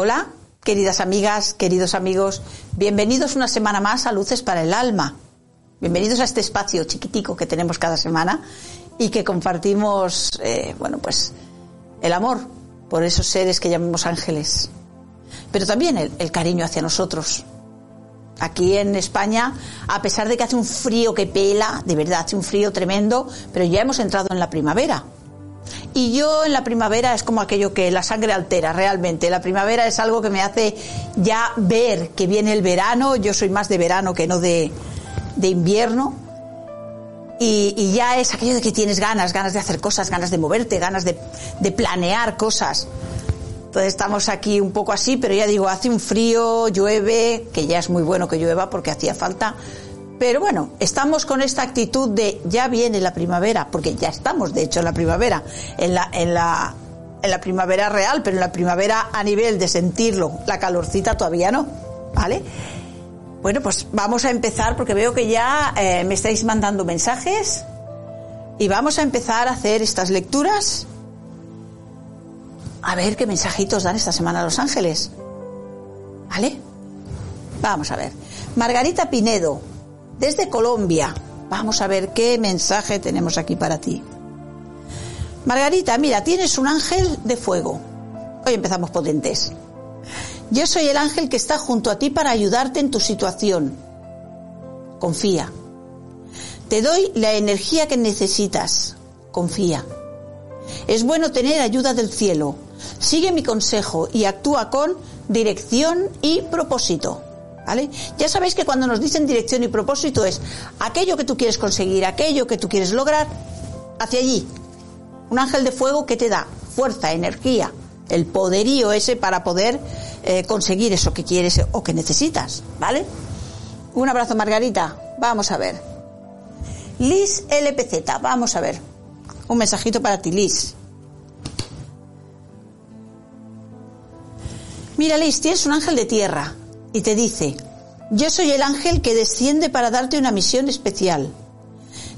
Hola, queridas amigas, queridos amigos, bienvenidos una semana más a Luces para el Alma. Bienvenidos a este espacio chiquitico que tenemos cada semana y que compartimos, eh, bueno, pues el amor por esos seres que llamamos ángeles, pero también el, el cariño hacia nosotros. Aquí en España, a pesar de que hace un frío que pela, de verdad, hace un frío tremendo, pero ya hemos entrado en la primavera. Y yo en la primavera es como aquello que la sangre altera realmente. La primavera es algo que me hace ya ver que viene el verano. Yo soy más de verano que no de, de invierno. Y, ya es aquello de que tienes ganas, ganas de hacer cosas, ganas de moverte, ganas de, de planear cosas. Entonces estamos aquí un poco así, pero ya digo, hace un frío, llueve, que ya es muy bueno que llueva porque hacía falta. Pero bueno, estamos con esta actitud de ya viene la primavera, porque ya estamos de hecho en la primavera, en la, en la, en la primavera real, pero en la primavera a nivel de sentirlo, la calorcita todavía no, ¿vale? Bueno, pues vamos a empezar porque veo que ya eh, me estáis mandando mensajes y vamos a empezar a hacer estas lecturas. A ver qué mensajitos dan esta semana a Los Ángeles. ¿Vale? Vamos a ver. Margarita Pinedo, desde Colombia. Vamos a ver qué mensaje tenemos aquí para ti. Margarita, mira, tienes un ángel de fuego. Hoy empezamos potentes. Yo soy el ángel que está junto a ti para ayudarte en tu situación. Confía. Te doy la energía que necesitas. Confía. Es bueno tener ayuda del cielo. Sigue mi consejo y actúa con dirección y propósito. ¿Vale? Ya sabéis que cuando nos dicen dirección y propósito es aquello que tú quieres conseguir, aquello que tú quieres lograr, hacia allí. Un ángel de fuego que te da fuerza, energía, el poderío ese para poder eh, conseguir eso que quieres o que necesitas, ¿vale? Un abrazo, Margarita. Vamos a ver. Liz LPZ, vamos a ver. Un mensajito para ti, Liz. Mira, Liz, tienes un ángel de tierra y te dice, yo soy el ángel que desciende para darte una misión especial.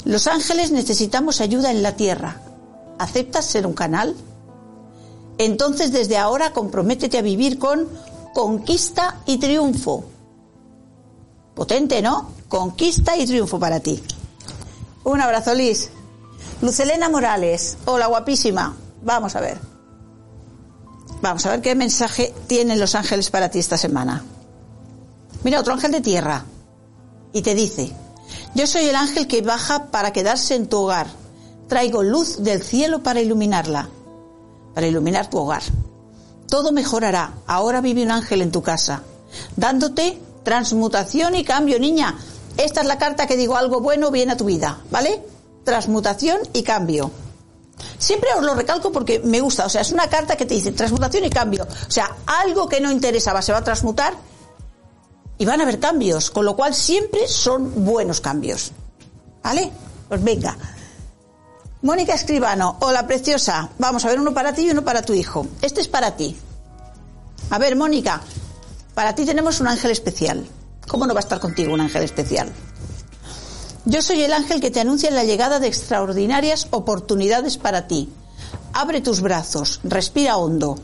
Los ángeles necesitamos ayuda en la tierra. ¿Aceptas ser un canal? Entonces desde ahora comprométete a vivir con conquista y triunfo. Potente, ¿no? Conquista y triunfo para ti. Un abrazo, Liz. Lucelena Morales. Hola, guapísima. Vamos a ver. Vamos a ver qué mensaje tienen los ángeles para ti esta semana. Mira, otro ángel de tierra. Y te dice, yo soy el ángel que baja para quedarse en tu hogar. Traigo luz del cielo para iluminarla, para iluminar tu hogar. Todo mejorará. Ahora vive un ángel en tu casa, dándote transmutación y cambio, niña. Esta es la carta que digo algo bueno viene a tu vida, ¿vale? Transmutación y cambio. Siempre os lo recalco porque me gusta, o sea, es una carta que te dice transmutación y cambio. O sea, algo que no interesaba se va a transmutar y van a haber cambios, con lo cual siempre son buenos cambios. ¿Vale? Pues venga. Mónica Escribano, hola preciosa. Vamos a ver uno para ti y uno para tu hijo. Este es para ti. A ver, Mónica, para ti tenemos un ángel especial. ¿Cómo no va a estar contigo un ángel especial? Yo soy el ángel que te anuncia la llegada de extraordinarias oportunidades para ti. Abre tus brazos, respira hondo.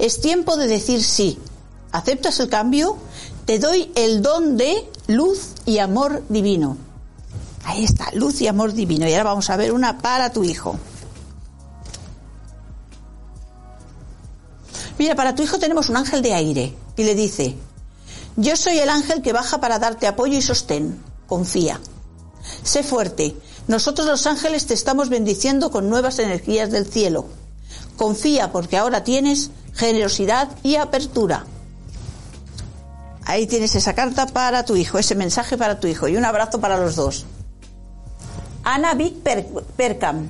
Es tiempo de decir sí. ¿Aceptas el cambio? Te doy el don de luz y amor divino. Ahí está, luz y amor divino. Y ahora vamos a ver una para tu hijo. Mira, para tu hijo tenemos un ángel de aire y le dice, yo soy el ángel que baja para darte apoyo y sostén. Confía. Sé fuerte. Nosotros los ángeles te estamos bendiciendo con nuevas energías del cielo. Confía porque ahora tienes generosidad y apertura. Ahí tienes esa carta para tu hijo, ese mensaje para tu hijo y un abrazo para los dos. Ana Vic Percam.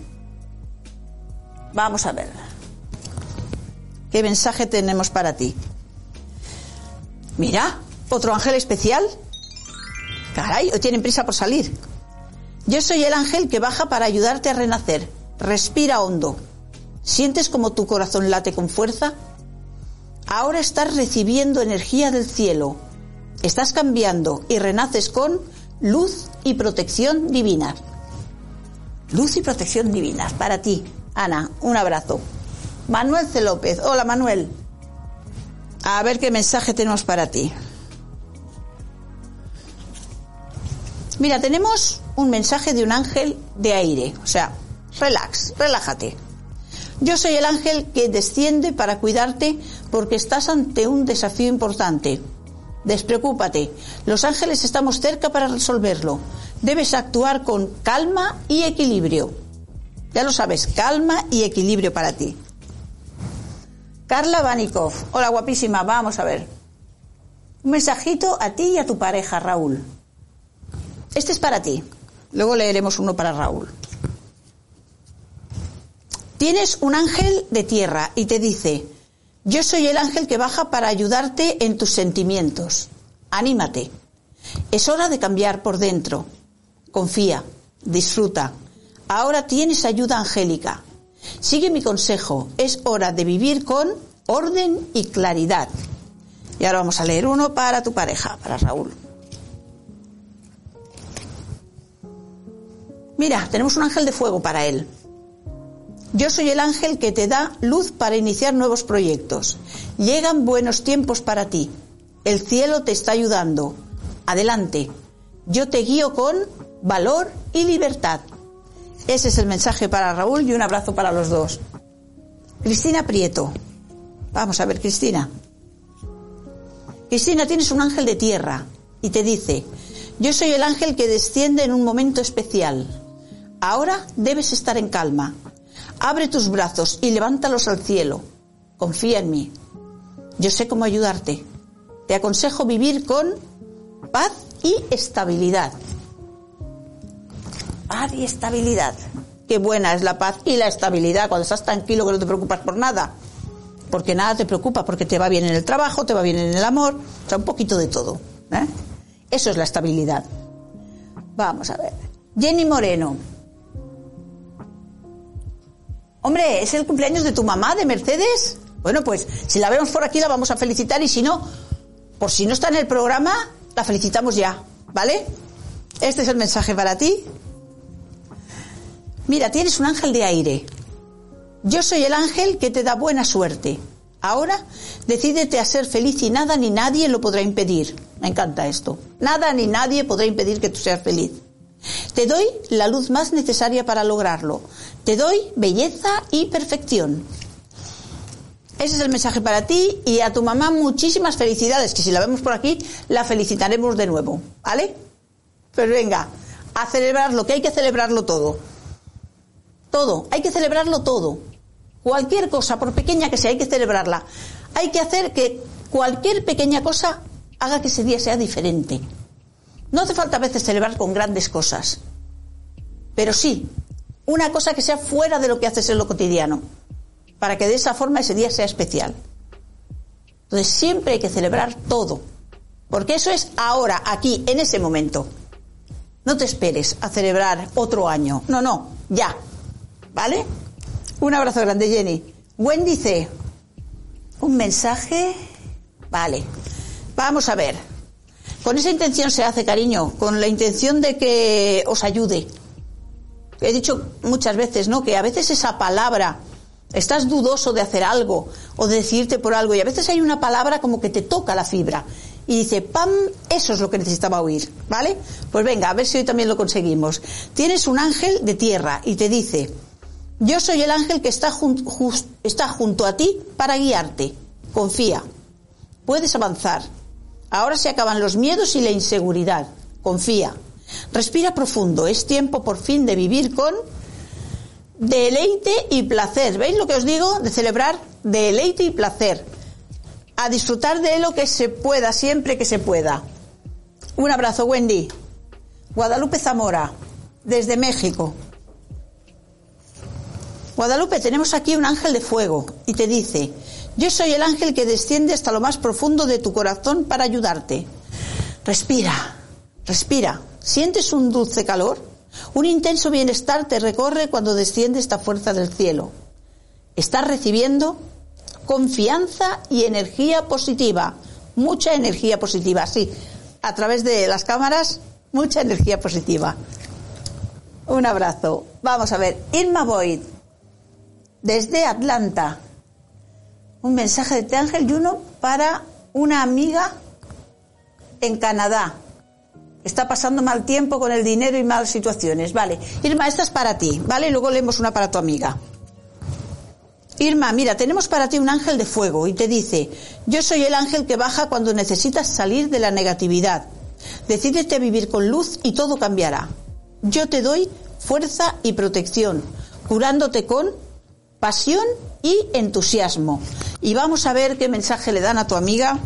Vamos a ver. ¿Qué mensaje tenemos para ti? Mira, otro ángel especial. Caray, o tienen prisa por salir. Yo soy el ángel que baja para ayudarte a renacer. Respira hondo. ¿Sientes como tu corazón late con fuerza? Ahora estás recibiendo energía del cielo. Estás cambiando y renaces con luz y protección divina. Luz y protección divina para ti, Ana. Un abrazo. Manuel C. López. Hola, Manuel. A ver qué mensaje tenemos para ti. Mira, tenemos un mensaje de un ángel de aire. O sea, relax, relájate. Yo soy el ángel que desciende para cuidarte porque estás ante un desafío importante. Despreocúpate, los ángeles estamos cerca para resolverlo. Debes actuar con calma y equilibrio. Ya lo sabes, calma y equilibrio para ti. Carla Vanikov, hola guapísima, vamos a ver. Un mensajito a ti y a tu pareja, Raúl. Este es para ti. Luego leeremos uno para Raúl. Tienes un ángel de tierra y te dice, yo soy el ángel que baja para ayudarte en tus sentimientos. Anímate. Es hora de cambiar por dentro. Confía, disfruta. Ahora tienes ayuda angélica. Sigue mi consejo. Es hora de vivir con orden y claridad. Y ahora vamos a leer uno para tu pareja, para Raúl. Mira, tenemos un ángel de fuego para él. Yo soy el ángel que te da luz para iniciar nuevos proyectos. Llegan buenos tiempos para ti. El cielo te está ayudando. Adelante. Yo te guío con valor y libertad. Ese es el mensaje para Raúl y un abrazo para los dos. Cristina Prieto. Vamos a ver, Cristina. Cristina, tienes un ángel de tierra y te dice, yo soy el ángel que desciende en un momento especial. Ahora debes estar en calma. Abre tus brazos y levántalos al cielo. Confía en mí. Yo sé cómo ayudarte. Te aconsejo vivir con paz y estabilidad. Paz y estabilidad. Qué buena es la paz y la estabilidad cuando estás tranquilo que no te preocupas por nada. Porque nada te preocupa, porque te va bien en el trabajo, te va bien en el amor, o sea, un poquito de todo. ¿eh? Eso es la estabilidad. Vamos a ver. Jenny Moreno. Hombre, ¿es el cumpleaños de tu mamá, de Mercedes? Bueno, pues si la vemos por aquí la vamos a felicitar y si no, por si no está en el programa, la felicitamos ya, ¿vale? Este es el mensaje para ti. Mira, tienes un ángel de aire. Yo soy el ángel que te da buena suerte. Ahora, decídete a ser feliz y nada ni nadie lo podrá impedir. Me encanta esto. Nada ni nadie podrá impedir que tú seas feliz. Te doy la luz más necesaria para lograrlo. Te doy belleza y perfección. Ese es el mensaje para ti y a tu mamá muchísimas felicidades, que si la vemos por aquí, la felicitaremos de nuevo. ¿Vale? Pues venga, a celebrarlo, que hay que celebrarlo todo. Todo, hay que celebrarlo todo. Cualquier cosa, por pequeña que sea, hay que celebrarla. Hay que hacer que cualquier pequeña cosa haga que ese día sea diferente. No hace falta a veces celebrar con grandes cosas, pero sí, una cosa que sea fuera de lo que haces en lo cotidiano, para que de esa forma ese día sea especial. Entonces siempre hay que celebrar todo, porque eso es ahora, aquí, en ese momento. No te esperes a celebrar otro año, no, no, ya, ¿vale? Un abrazo grande, Jenny. Wendy C. Un mensaje. Vale. Vamos a ver. Con esa intención se hace, cariño, con la intención de que os ayude. He dicho muchas veces, ¿no? Que a veces esa palabra, estás dudoso de hacer algo o de decirte por algo y a veces hay una palabra como que te toca la fibra y dice, ¡pam! Eso es lo que necesitaba oír, ¿vale? Pues venga, a ver si hoy también lo conseguimos. Tienes un ángel de tierra y te dice, yo soy el ángel que está, está junto a ti para guiarte. Confía. Puedes avanzar. Ahora se acaban los miedos y la inseguridad. Confía. Respira profundo. Es tiempo por fin de vivir con deleite y placer. ¿Veis lo que os digo? De celebrar deleite y placer. A disfrutar de lo que se pueda, siempre que se pueda. Un abrazo, Wendy. Guadalupe Zamora, desde México. Guadalupe, tenemos aquí un ángel de fuego y te dice, Yo soy el ángel que desciende hasta lo más profundo de tu corazón para ayudarte. Respira, respira. ¿Sientes un dulce calor? Un intenso bienestar te recorre cuando desciende esta fuerza del cielo. Estás recibiendo confianza y energía positiva. Mucha energía positiva, sí. A través de las cámaras, mucha energía positiva. Un abrazo. Vamos a ver, Irma Boyd, desde Atlanta. Un mensaje de este Ángel y uno para una amiga en Canadá. Está pasando mal tiempo con el dinero y malas situaciones. Vale. Irma, esta es para ti, ¿vale? Luego leemos una para tu amiga. Irma, mira, tenemos para ti un ángel de fuego y te dice, yo soy el ángel que baja cuando necesitas salir de la negatividad. Decídete a vivir con luz y todo cambiará. Yo te doy fuerza y protección, curándote con pasión y entusiasmo. Y vamos a ver qué mensaje le dan a tu amiga.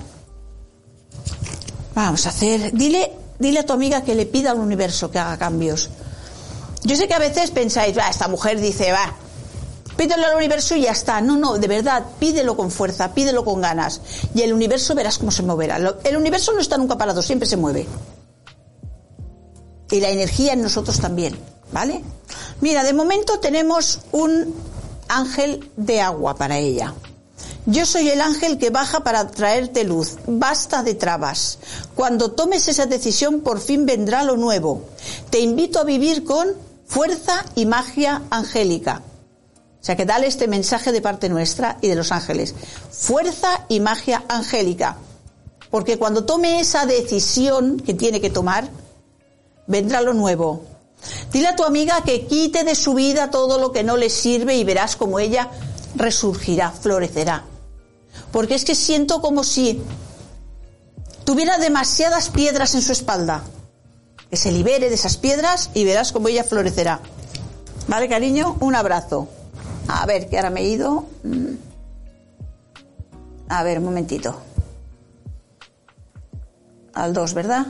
Vamos a hacer, dile, dile a tu amiga que le pida al universo que haga cambios. Yo sé que a veces pensáis, va, esta mujer dice, va, pídelo al universo y ya está. No, no, de verdad, pídelo con fuerza, pídelo con ganas. Y el universo verás cómo se moverá. El universo no está nunca parado, siempre se mueve. Y la energía en nosotros también, ¿vale? Mira, de momento tenemos un ángel de agua para ella. Yo soy el ángel que baja para traerte luz. Basta de trabas. Cuando tomes esa decisión, por fin vendrá lo nuevo. Te invito a vivir con fuerza y magia angélica. O sea que dale este mensaje de parte nuestra y de los ángeles. Fuerza y magia angélica. Porque cuando tome esa decisión que tiene que tomar, vendrá lo nuevo. Dile a tu amiga que quite de su vida todo lo que no le sirve y verás como ella resurgirá, florecerá. Porque es que siento como si tuviera demasiadas piedras en su espalda. Que se libere de esas piedras y verás como ella florecerá. ¿Vale, cariño? Un abrazo. A ver, que ahora me he ido. Mm. A ver, un momentito. Al 2, ¿verdad?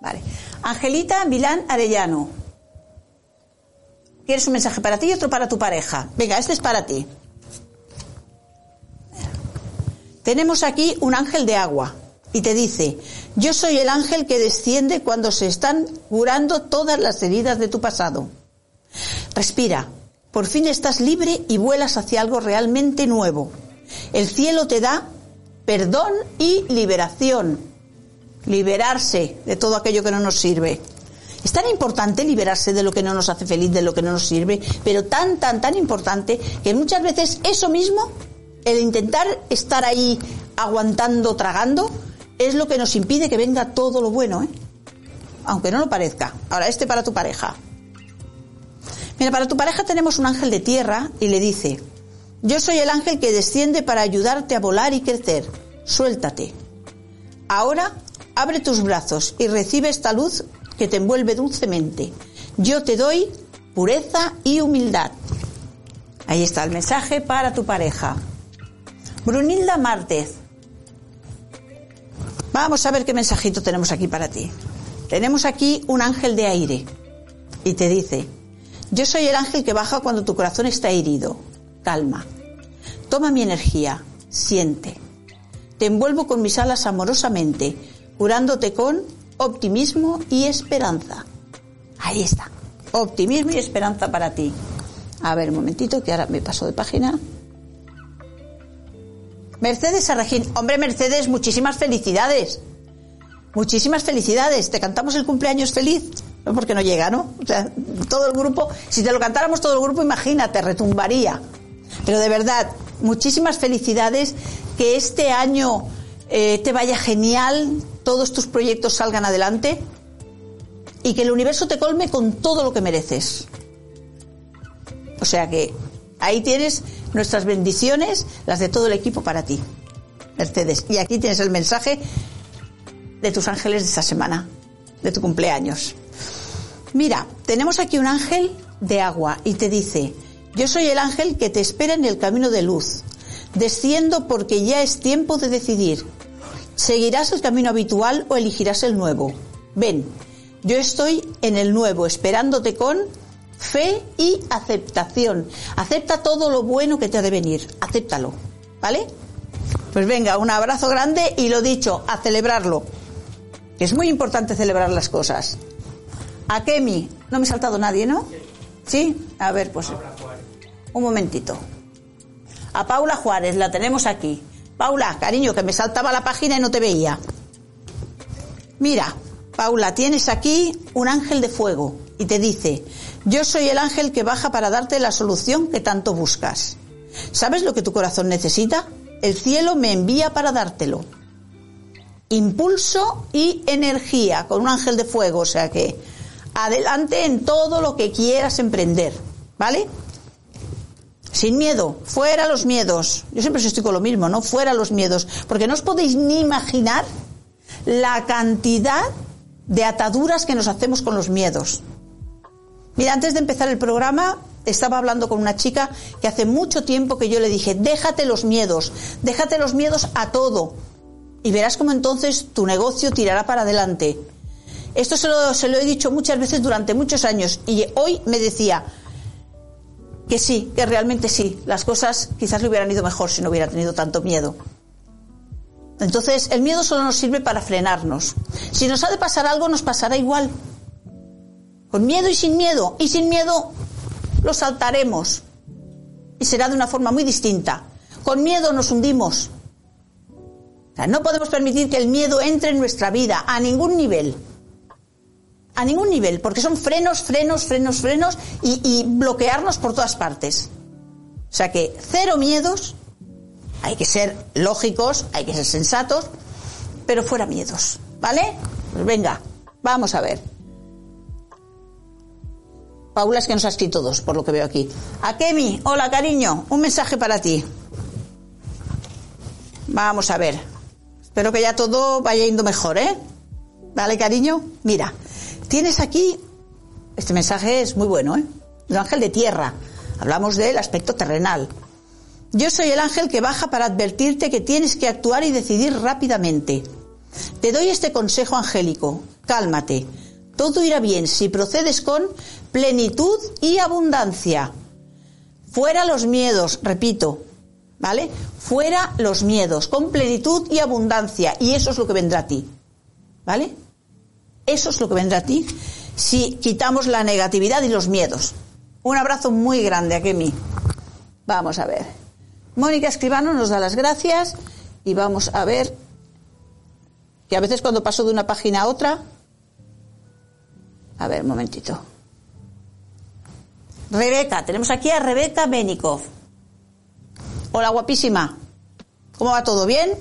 Vale. Angelita Milán Arellano. ¿Quieres un mensaje para ti y otro para tu pareja? Venga, este es para ti. Tenemos aquí un ángel de agua y te dice, yo soy el ángel que desciende cuando se están curando todas las heridas de tu pasado. Respira, por fin estás libre y vuelas hacia algo realmente nuevo. El cielo te da perdón y liberación liberarse de todo aquello que no nos sirve. Es tan importante liberarse de lo que no nos hace feliz, de lo que no nos sirve, pero tan, tan, tan importante que muchas veces eso mismo, el intentar estar ahí aguantando, tragando, es lo que nos impide que venga todo lo bueno, ¿eh? aunque no lo parezca. Ahora, este para tu pareja. Mira, para tu pareja tenemos un ángel de tierra y le dice, yo soy el ángel que desciende para ayudarte a volar y crecer. Suéltate. Ahora Abre tus brazos y recibe esta luz que te envuelve dulcemente. Yo te doy pureza y humildad. Ahí está el mensaje para tu pareja. Brunilda Mártez. Vamos a ver qué mensajito tenemos aquí para ti. Tenemos aquí un ángel de aire y te dice, yo soy el ángel que baja cuando tu corazón está herido. Calma. Toma mi energía, siente. Te envuelvo con mis alas amorosamente curándote con optimismo y esperanza. Ahí está. Optimismo y esperanza para ti. A ver, un momentito, que ahora me paso de página. Mercedes Arrajín. Hombre, Mercedes, muchísimas felicidades. Muchísimas felicidades. Te cantamos el cumpleaños feliz. No porque no llega, ¿no? O sea, todo el grupo, si te lo cantáramos todo el grupo, imagínate, retumbaría. Pero de verdad, muchísimas felicidades. Que este año eh, te vaya genial, todos tus proyectos salgan adelante y que el universo te colme con todo lo que mereces. O sea que ahí tienes nuestras bendiciones, las de todo el equipo para ti, Mercedes. Y aquí tienes el mensaje de tus ángeles de esta semana, de tu cumpleaños. Mira, tenemos aquí un ángel de agua y te dice, yo soy el ángel que te espera en el camino de luz. Desciendo porque ya es tiempo de decidir. ¿Seguirás el camino habitual o elegirás el nuevo? Ven, yo estoy en el nuevo, esperándote con fe y aceptación. Acepta todo lo bueno que te ha de venir, acéptalo, ¿vale? Pues venga, un abrazo grande y lo dicho, a celebrarlo. Es muy importante celebrar las cosas. A Kemi, no me he saltado nadie, ¿no? Sí, a ver, pues. Un momentito. A Paula Juárez, la tenemos aquí. Paula, cariño, que me saltaba la página y no te veía. Mira, Paula, tienes aquí un ángel de fuego y te dice, yo soy el ángel que baja para darte la solución que tanto buscas. ¿Sabes lo que tu corazón necesita? El cielo me envía para dártelo. Impulso y energía con un ángel de fuego, o sea que adelante en todo lo que quieras emprender, ¿vale? Sin miedo, fuera los miedos. Yo siempre estoy con lo mismo, ¿no? Fuera los miedos, porque no os podéis ni imaginar la cantidad de ataduras que nos hacemos con los miedos. Mira, antes de empezar el programa estaba hablando con una chica que hace mucho tiempo que yo le dije, déjate los miedos, déjate los miedos a todo. Y verás cómo entonces tu negocio tirará para adelante. Esto se lo, se lo he dicho muchas veces durante muchos años y hoy me decía que sí, que realmente sí, las cosas quizás le hubieran ido mejor si no hubiera tenido tanto miedo. Entonces, el miedo solo nos sirve para frenarnos. Si nos ha de pasar algo, nos pasará igual. Con miedo y sin miedo. Y sin miedo lo saltaremos. Y será de una forma muy distinta. Con miedo nos hundimos. no podemos permitir que el miedo entre en nuestra vida a ningún nivel. A ningún nivel, porque son frenos, frenos, frenos, frenos y, bloquearnos por todas partes. O sea que cero miedos, hay que ser lógicos, hay que ser sensatos, pero fuera miedos, ¿vale? Pues venga, vamos a ver. Paula es que nos ha escrito dos, por lo que veo aquí. Akemi, hola cariño, un mensaje para ti. Vamos a ver. Espero que ya todo vaya yendo mejor, ¿eh? ¿Vale, cariño? Mira, tienes aquí, este mensaje es muy bueno, ¿eh? Un ángel de tierra. Hablamos del aspecto terrenal. Yo soy el ángel que baja para advertirte que tienes que actuar y decidir rápidamente. Te doy este consejo angélico. Cálmate. Todo irá bien si procedes con plenitud y abundancia. Fuera los miedos, repito, ¿vale? Fuera los miedos, con plenitud y abundancia. Y eso es lo que vendrá a ti, ¿vale? Eso es lo que vendrá a ti si quitamos la negatividad y los miedos. Un abrazo muy grande a Kemi. Vamos a ver. Mónica Escribano nos da las gracias y vamos a ver que a veces cuando paso de una página a otra a ver, un momentito. Rebeca, tenemos aquí a Rebeca Benikov. Hola, guapísima. ¿Cómo va todo bien?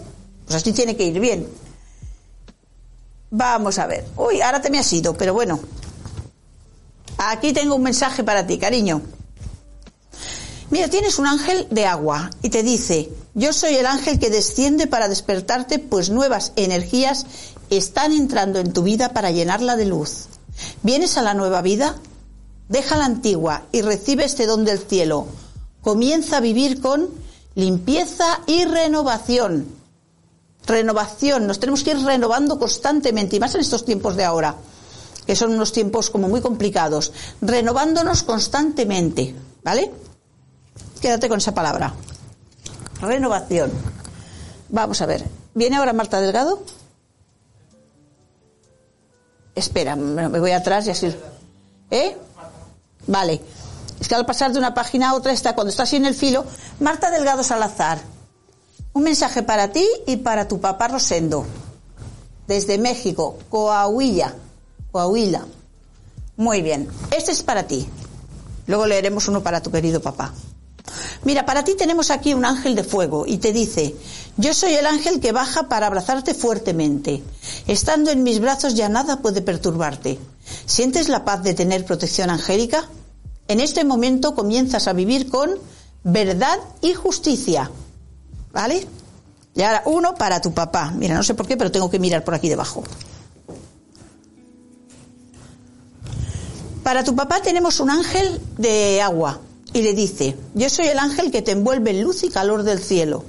Pues así tiene que ir bien. Vamos a ver. Uy, ahora te me has ido, pero bueno. Aquí tengo un mensaje para ti, cariño. Mira, tienes un ángel de agua y te dice, yo soy el ángel que desciende para despertarte, pues nuevas energías están entrando en tu vida para llenarla de luz. ¿Vienes a la nueva vida? Deja la antigua y recibe este don del cielo. Comienza a vivir con limpieza y renovación. Renovación, nos tenemos que ir renovando constantemente, y más en estos tiempos de ahora, que son unos tiempos como muy complicados, renovándonos constantemente, ¿vale? Quédate con esa palabra. Renovación. Vamos a ver. ¿Viene ahora Marta Delgado? Espera, me voy atrás y así. ¿Eh? Vale. Es que al pasar de una página a otra está, cuando está así en el filo, Marta Delgado Salazar. Un mensaje para ti y para tu papá Rosendo. Desde México, Coahuila. Coahuila. Muy bien. Este es para ti. Luego leeremos uno para tu querido papá. Mira, para ti tenemos aquí un ángel de fuego y te dice, yo soy el ángel que baja para abrazarte fuertemente. Estando en mis brazos ya nada puede perturbarte. ¿Sientes la paz de tener protección angélica? En este momento comienzas a vivir con verdad y justicia. ¿Vale? Y ahora uno para tu papá. Mira, no sé por qué, pero tengo que mirar por aquí debajo. Para tu papá tenemos un ángel de agua y le dice, yo soy el ángel que te envuelve en luz y calor del cielo.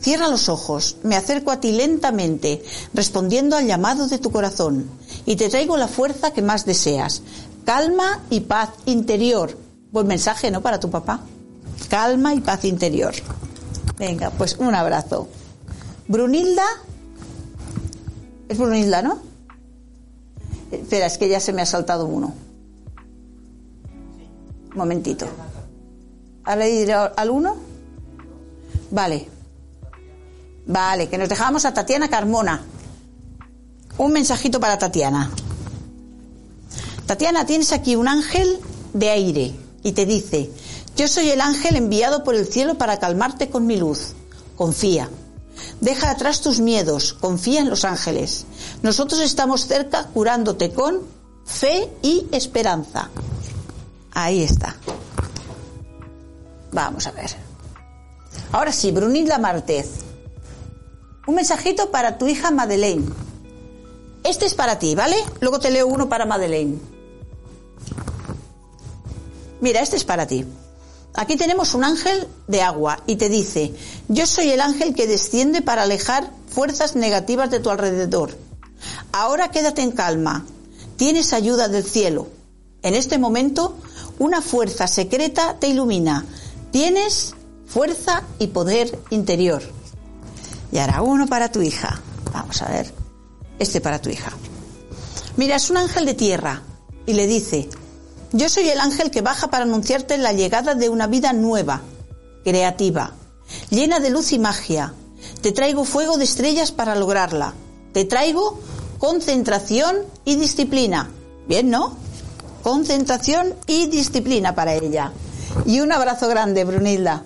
Cierra los ojos, me acerco a ti lentamente, respondiendo al llamado de tu corazón, y te traigo la fuerza que más deseas. calma y paz interior. Buen mensaje, ¿no? Para tu papá. Calma y paz interior. Venga, pues un abrazo. Brunilda. Es Brunilda, ¿no? Espera, es que ya se me ha saltado uno. Un momentito. ¿Ha leído al uno? Vale. Vale, que nos dejamos a Tatiana Carmona. Un mensajito para Tatiana. Tatiana, tienes aquí un ángel de aire y te dice, yo soy el ángel enviado por el cielo para calmarte con mi luz. Confía. Deja atrás tus miedos, confía en los ángeles. Nosotros estamos cerca curándote con fe y esperanza. Ahí está. Vamos a ver. Ahora sí, Brunilda Martez. Un mensajito para tu hija Madeleine. Este es para ti, ¿vale? Luego te leo uno para Madeleine. Mira, este es para ti. Aquí tenemos un ángel de agua y te dice, yo soy el ángel que desciende para alejar fuerzas negativas de tu alrededor. Ahora quédate en calma. Tienes ayuda del cielo. En este momento, una fuerza secreta te ilumina. Tienes fuerza y poder interior. Y ahora uno para tu hija. Vamos a ver. Este para tu hija. Mira, es un ángel de tierra y le dice, yo soy el ángel que baja para anunciarte la llegada de una vida nueva, creativa, llena de luz y magia. Te traigo fuego de estrellas para lograrla. Te traigo concentración y disciplina. Bien, ¿no? Concentración y disciplina para ella. Y un abrazo grande, Brunilda.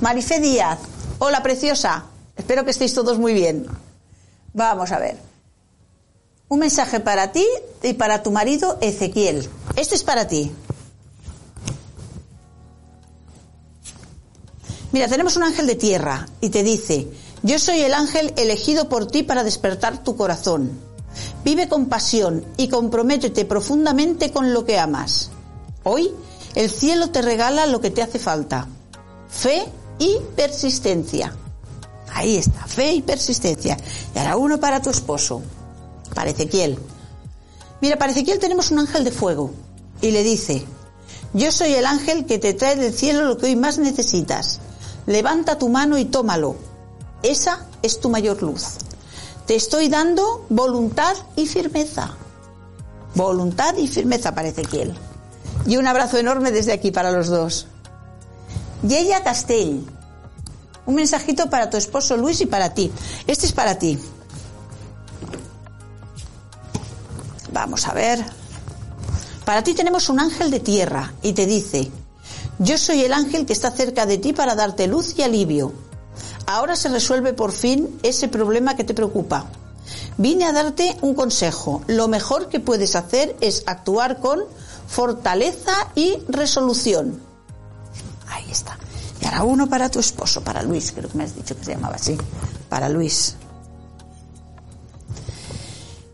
Marifé Díaz. Hola, preciosa. Espero que estéis todos muy bien. Vamos a ver. Un mensaje para ti y para tu marido Ezequiel. Este es para ti. Mira, tenemos un ángel de tierra y te dice, yo soy el ángel elegido por ti para despertar tu corazón. Vive con pasión y comprométete profundamente con lo que amas. Hoy el cielo te regala lo que te hace falta. Fe y persistencia. Ahí está, fe y persistencia. Y ahora uno para tu esposo, para Ezequiel. Mira, para Ezequiel tenemos un ángel de fuego y le dice, yo soy el ángel que te trae del cielo lo que hoy más necesitas. Levanta tu mano y tómalo. Esa es tu mayor luz. Te estoy dando voluntad y firmeza. Voluntad y firmeza para Ezequiel. Y un abrazo enorme desde aquí para los dos. Yeya Castell. Un mensajito para tu esposo Luis y para ti. Este es para ti. Vamos a ver. Para ti tenemos un ángel de tierra y te dice, yo soy el ángel que está cerca de ti para darte luz y alivio. Ahora se resuelve por fin ese problema que te preocupa. Vine a darte un consejo. Lo mejor que puedes hacer es actuar con fortaleza y resolución. Ahí está. Y ahora uno para tu esposo, para Luis, creo que me has dicho que se llamaba así. Para Luis.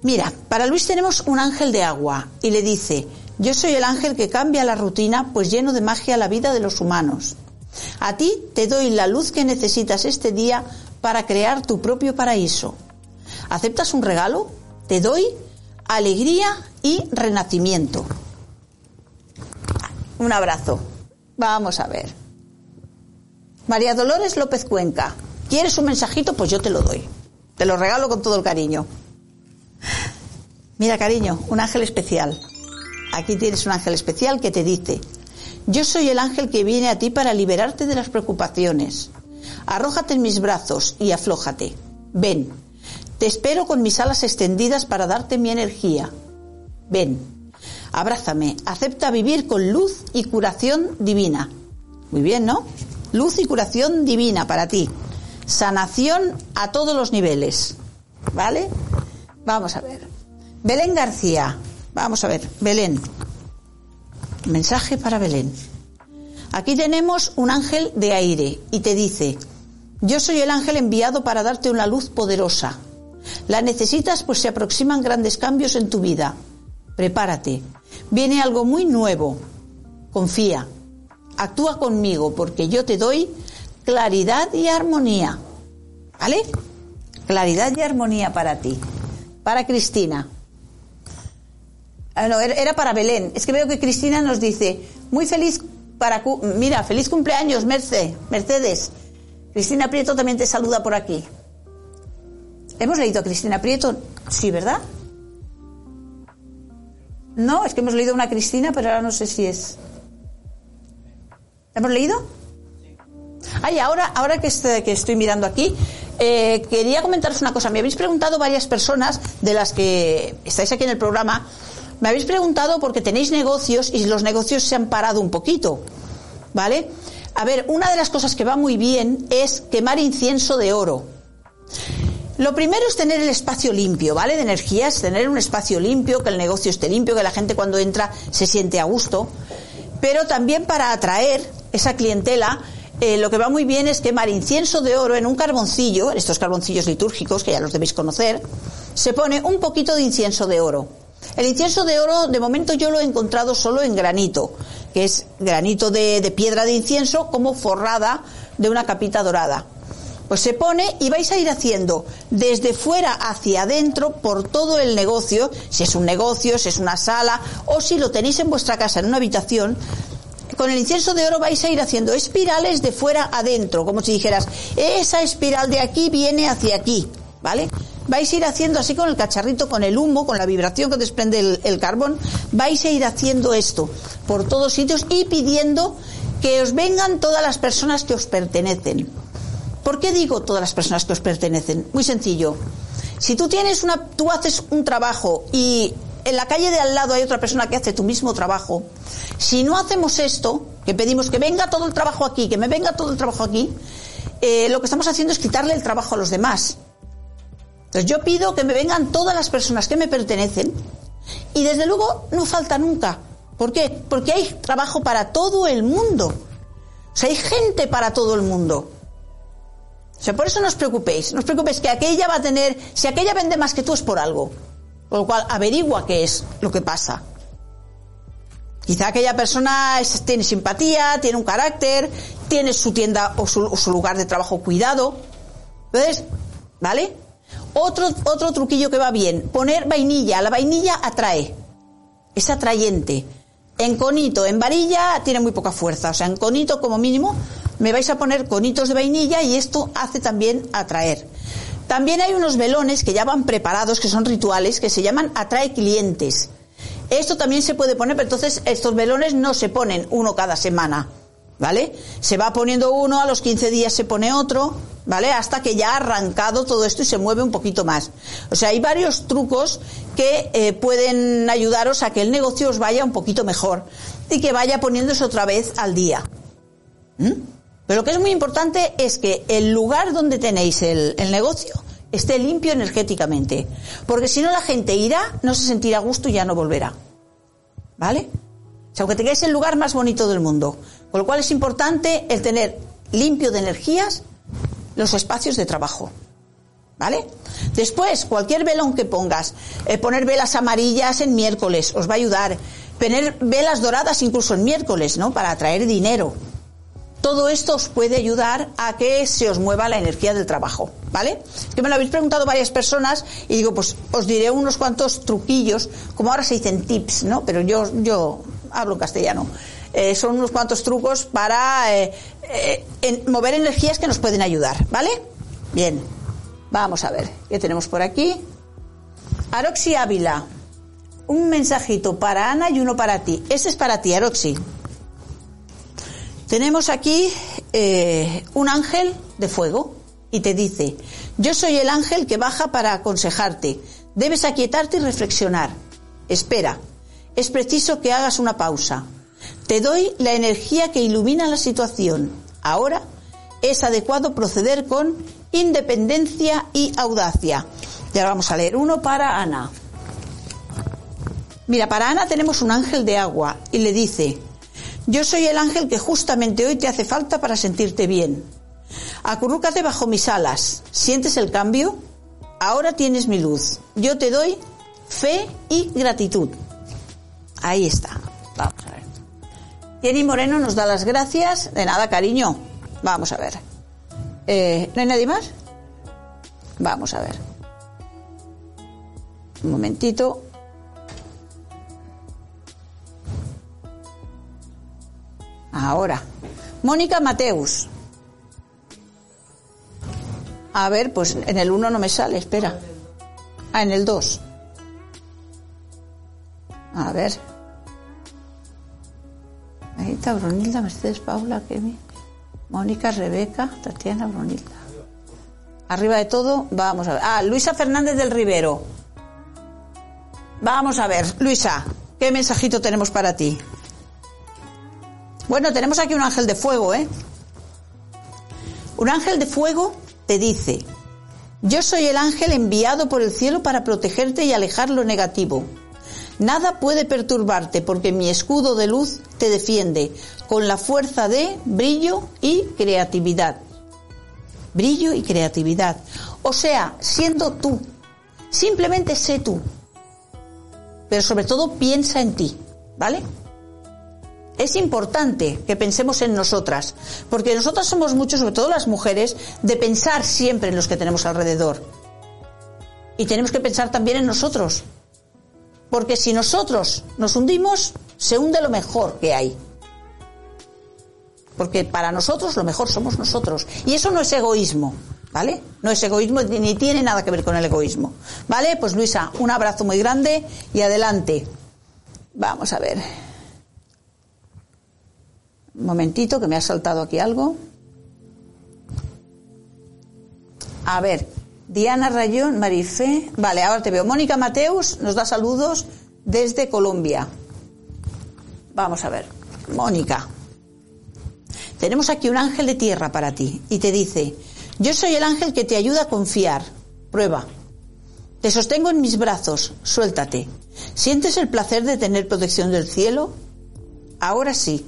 Mira, para Luis tenemos un ángel de agua y le dice, yo soy el ángel que cambia la rutina, pues lleno de magia la vida de los humanos. A ti te doy la luz que necesitas este día para crear tu propio paraíso. ¿Aceptas un regalo? Te doy alegría y renacimiento. Un abrazo. Vamos a ver. María Dolores López Cuenca. ¿Quieres un mensajito? Pues yo te lo doy. Te lo regalo con todo el cariño. Mira, cariño, un ángel especial. Aquí tienes un ángel especial que te dice, yo soy el ángel que viene a ti para liberarte de las preocupaciones. Arrójate en mis brazos y aflójate. Ven, te espero con mis alas extendidas para darte mi energía. Ven, abrázame, acepta vivir con luz y curación divina. Muy bien, ¿no? Luz y curación divina para ti. Sanación a todos los niveles. ¿Vale? Vamos a ver. Belén García. Vamos a ver, Belén. Mensaje para Belén. Aquí tenemos un ángel de aire y te dice, yo soy el ángel enviado para darte una luz poderosa. La necesitas pues se aproximan grandes cambios en tu vida. Prepárate. Viene algo muy nuevo. Confía. Actúa conmigo porque yo te doy claridad y armonía. ¿Vale? Claridad y armonía para ti. Para Cristina. Ah, no, era para Belén. Es que veo que Cristina nos dice, muy feliz para... Mira, feliz cumpleaños, Merce, Mercedes. Cristina Prieto también te saluda por aquí. ¿Hemos leído a Cristina Prieto? Sí, ¿verdad? No, es que hemos leído una Cristina, pero ahora no sé si es. ¿La hemos leído? Ay, ahora, ahora que, este- que estoy mirando aquí, eh, quería comentaros una cosa. Me habéis preguntado varias personas de las que estáis aquí en el programa. Me habéis preguntado porque tenéis negocios y los negocios se han parado un poquito. ¿Vale? A ver, una de las cosas que va muy bien es quemar incienso de oro. Lo primero es tener el espacio limpio, ¿vale? De energías, tener un espacio limpio, que el negocio esté limpio, que la gente cuando entra se siente a gusto. Pero también para atraer esa clientela, eh, lo que va muy bien es quemar incienso de oro en un carboncillo, estos carboncillos litúrgicos, que ya los debéis conocer, se pone un poquito de incienso de oro. El incienso de oro, de momento yo lo he encontrado solo en granito, que es granito de, piedra de incienso como forrada de una capita dorada. Pues se pone y vais a ir haciendo desde fuera hacia adentro por todo el negocio, si es un negocio, si es una sala o si lo tenéis en vuestra casa en una habitación, con el incienso de oro vais a ir haciendo espirales de fuera adentro, como si dijeras, esa espiral de aquí viene hacia aquí, ¿vale? Vais a ir haciendo así con el cacharrito, con el humo, con la vibración que desprende el, carbón, vais a ir haciendo esto por todos sitios y pidiendo que os vengan todas las personas que os pertenecen. ¿Por qué digo todas las personas que os pertenecen? Muy sencillo. Si tú tienes una, tú haces un trabajo y en la calle de al lado hay otra persona que hace tu mismo trabajo, si no hacemos esto, que pedimos que venga todo el trabajo aquí, que me venga todo el trabajo aquí, eh, lo que estamos haciendo es quitarle el trabajo a los demás. Entonces yo pido que me vengan todas las personas que me pertenecen y desde luego no falta nunca. ¿Por qué? Porque hay trabajo para todo el mundo. O sea, hay gente para todo el mundo. O sea, por eso no os preocupéis. No os preocupéis que aquella va a tener, si aquella vende más que tú es por algo. Con lo cual, averigua qué es lo que pasa. Quizá aquella persona tiene simpatía, tiene un carácter, tiene su tienda o su, o su lugar de trabajo cuidado. Entonces, ¿vale? Otro, otro truquillo que va bien, poner vainilla. La vainilla atrae. Es atrayente. En conito, en varilla tiene muy poca fuerza. O sea, en conito como mínimo me vais a poner conitos de vainilla y esto hace también atraer. También hay unos velones que ya van preparados, que son rituales, que se llaman atrae clientes. Esto también se puede poner, pero entonces estos velones no se ponen uno cada semana, ¿vale? Se va poniendo uno, a los 15 días se pone otro, ¿vale? Hasta que ya ha arrancado todo esto y se mueve un poquito más. O sea, hay varios trucos que eh, pueden ayudaros a que el negocio os vaya un poquito mejor y que vaya poniéndose otra vez al día. ¿Mm? Pero lo que es muy importante es que el lugar donde tenéis el, negocio esté limpio energéticamente. Porque si no la gente irá, no se sentirá a gusto y ya no volverá. ¿Vale? O sea, aunque tengáis el lugar más bonito del mundo. Con lo cual es importante el tener limpio de energías los espacios de trabajo. ¿Vale? Después, cualquier velón que pongas, eh, poner velas amarillas en miércoles os va a ayudar. Poner velas doradas incluso en miércoles, ¿no? Para atraer dinero. Todo esto os puede ayudar a que se os mueva la energía del trabajo, ¿vale? Que me lo habéis preguntado varias personas y digo, pues os diré unos cuantos truquillos, como ahora se dicen tips, ¿no? Pero yo, yo hablo en castellano. Eh, son unos cuantos trucos para eh, eh, mover energías que nos pueden ayudar, ¿vale? Bien, vamos a ver, ¿qué tenemos por aquí? Aroxi Ávila, un mensajito para Ana y uno para ti. Ese es para ti, Aroxi. Tenemos aquí un ángel de fuego y te dice, yo soy el ángel que baja para aconsejarte. Debes aquietarte y reflexionar. Espera, es preciso que hagas una pausa. Te doy la energía que ilumina la situación. Ahora es adecuado proceder con independencia y audacia. Y ahora vamos a leer uno para Ana. Mira, para Ana tenemos un ángel de agua y le dice, yo soy el ángel que justamente hoy te hace falta para sentirte bien. Acurrúcate bajo mis alas. ¿Sientes el cambio? Ahora tienes mi luz. Yo te doy fe y gratitud. Ahí está. Vamos a ver. Jenny Moreno nos da las gracias. De nada, cariño. Vamos a ver. Eh, ¿No hay nadie más? Vamos a ver. Un momentito. Ahora. Mónica Mateus. A ver, pues en el 1 no me sale, espera. Ah, en el 2. A ver. Está Brunilda, Mercedes, Paula, Kemi, Mónica, Rebeca, Tatiana, Brunilda. Arriba de todo, vamos a ver. Ah, Luisa Fernández del Rivero. Vamos a ver, Luisa, ¿qué mensajito tenemos para ti? Bueno, tenemos aquí un ángel de fuego, ¿eh? Un ángel de fuego te dice, yo soy el ángel enviado por el cielo para protegerte y alejar lo negativo. Nada puede perturbarte porque mi escudo de luz te defiende con la fuerza de brillo y creatividad. Brillo y creatividad. O sea, siendo tú. Simplemente sé tú. Pero sobre todo piensa en ti. ¿Vale? Es importante que pensemos en nosotras, porque nosotras somos muchos, sobre todo las mujeres, de pensar siempre en los que tenemos alrededor. Y tenemos que pensar también en nosotros, porque si nosotros nos hundimos, se hunde lo mejor que hay. Porque para nosotros lo mejor somos nosotros. Y eso no es egoísmo, ¿vale? No es egoísmo ni tiene nada que ver con el egoísmo. ¿Vale? Pues Luisa, un abrazo muy grande y adelante. Vamos a ver. Un momentito, que me ha saltado aquí algo. A ver, Diana Rayón, Marifé. Vale, ahora te veo. Mónica Mateus nos da saludos desde Colombia. Vamos a ver. Mónica. Tenemos aquí un ángel de tierra para ti y te dice, yo soy el ángel que te ayuda a confiar. Prueba. Te sostengo en mis brazos. Suéltate. ¿Sientes el placer de tener protección del cielo? Ahora sí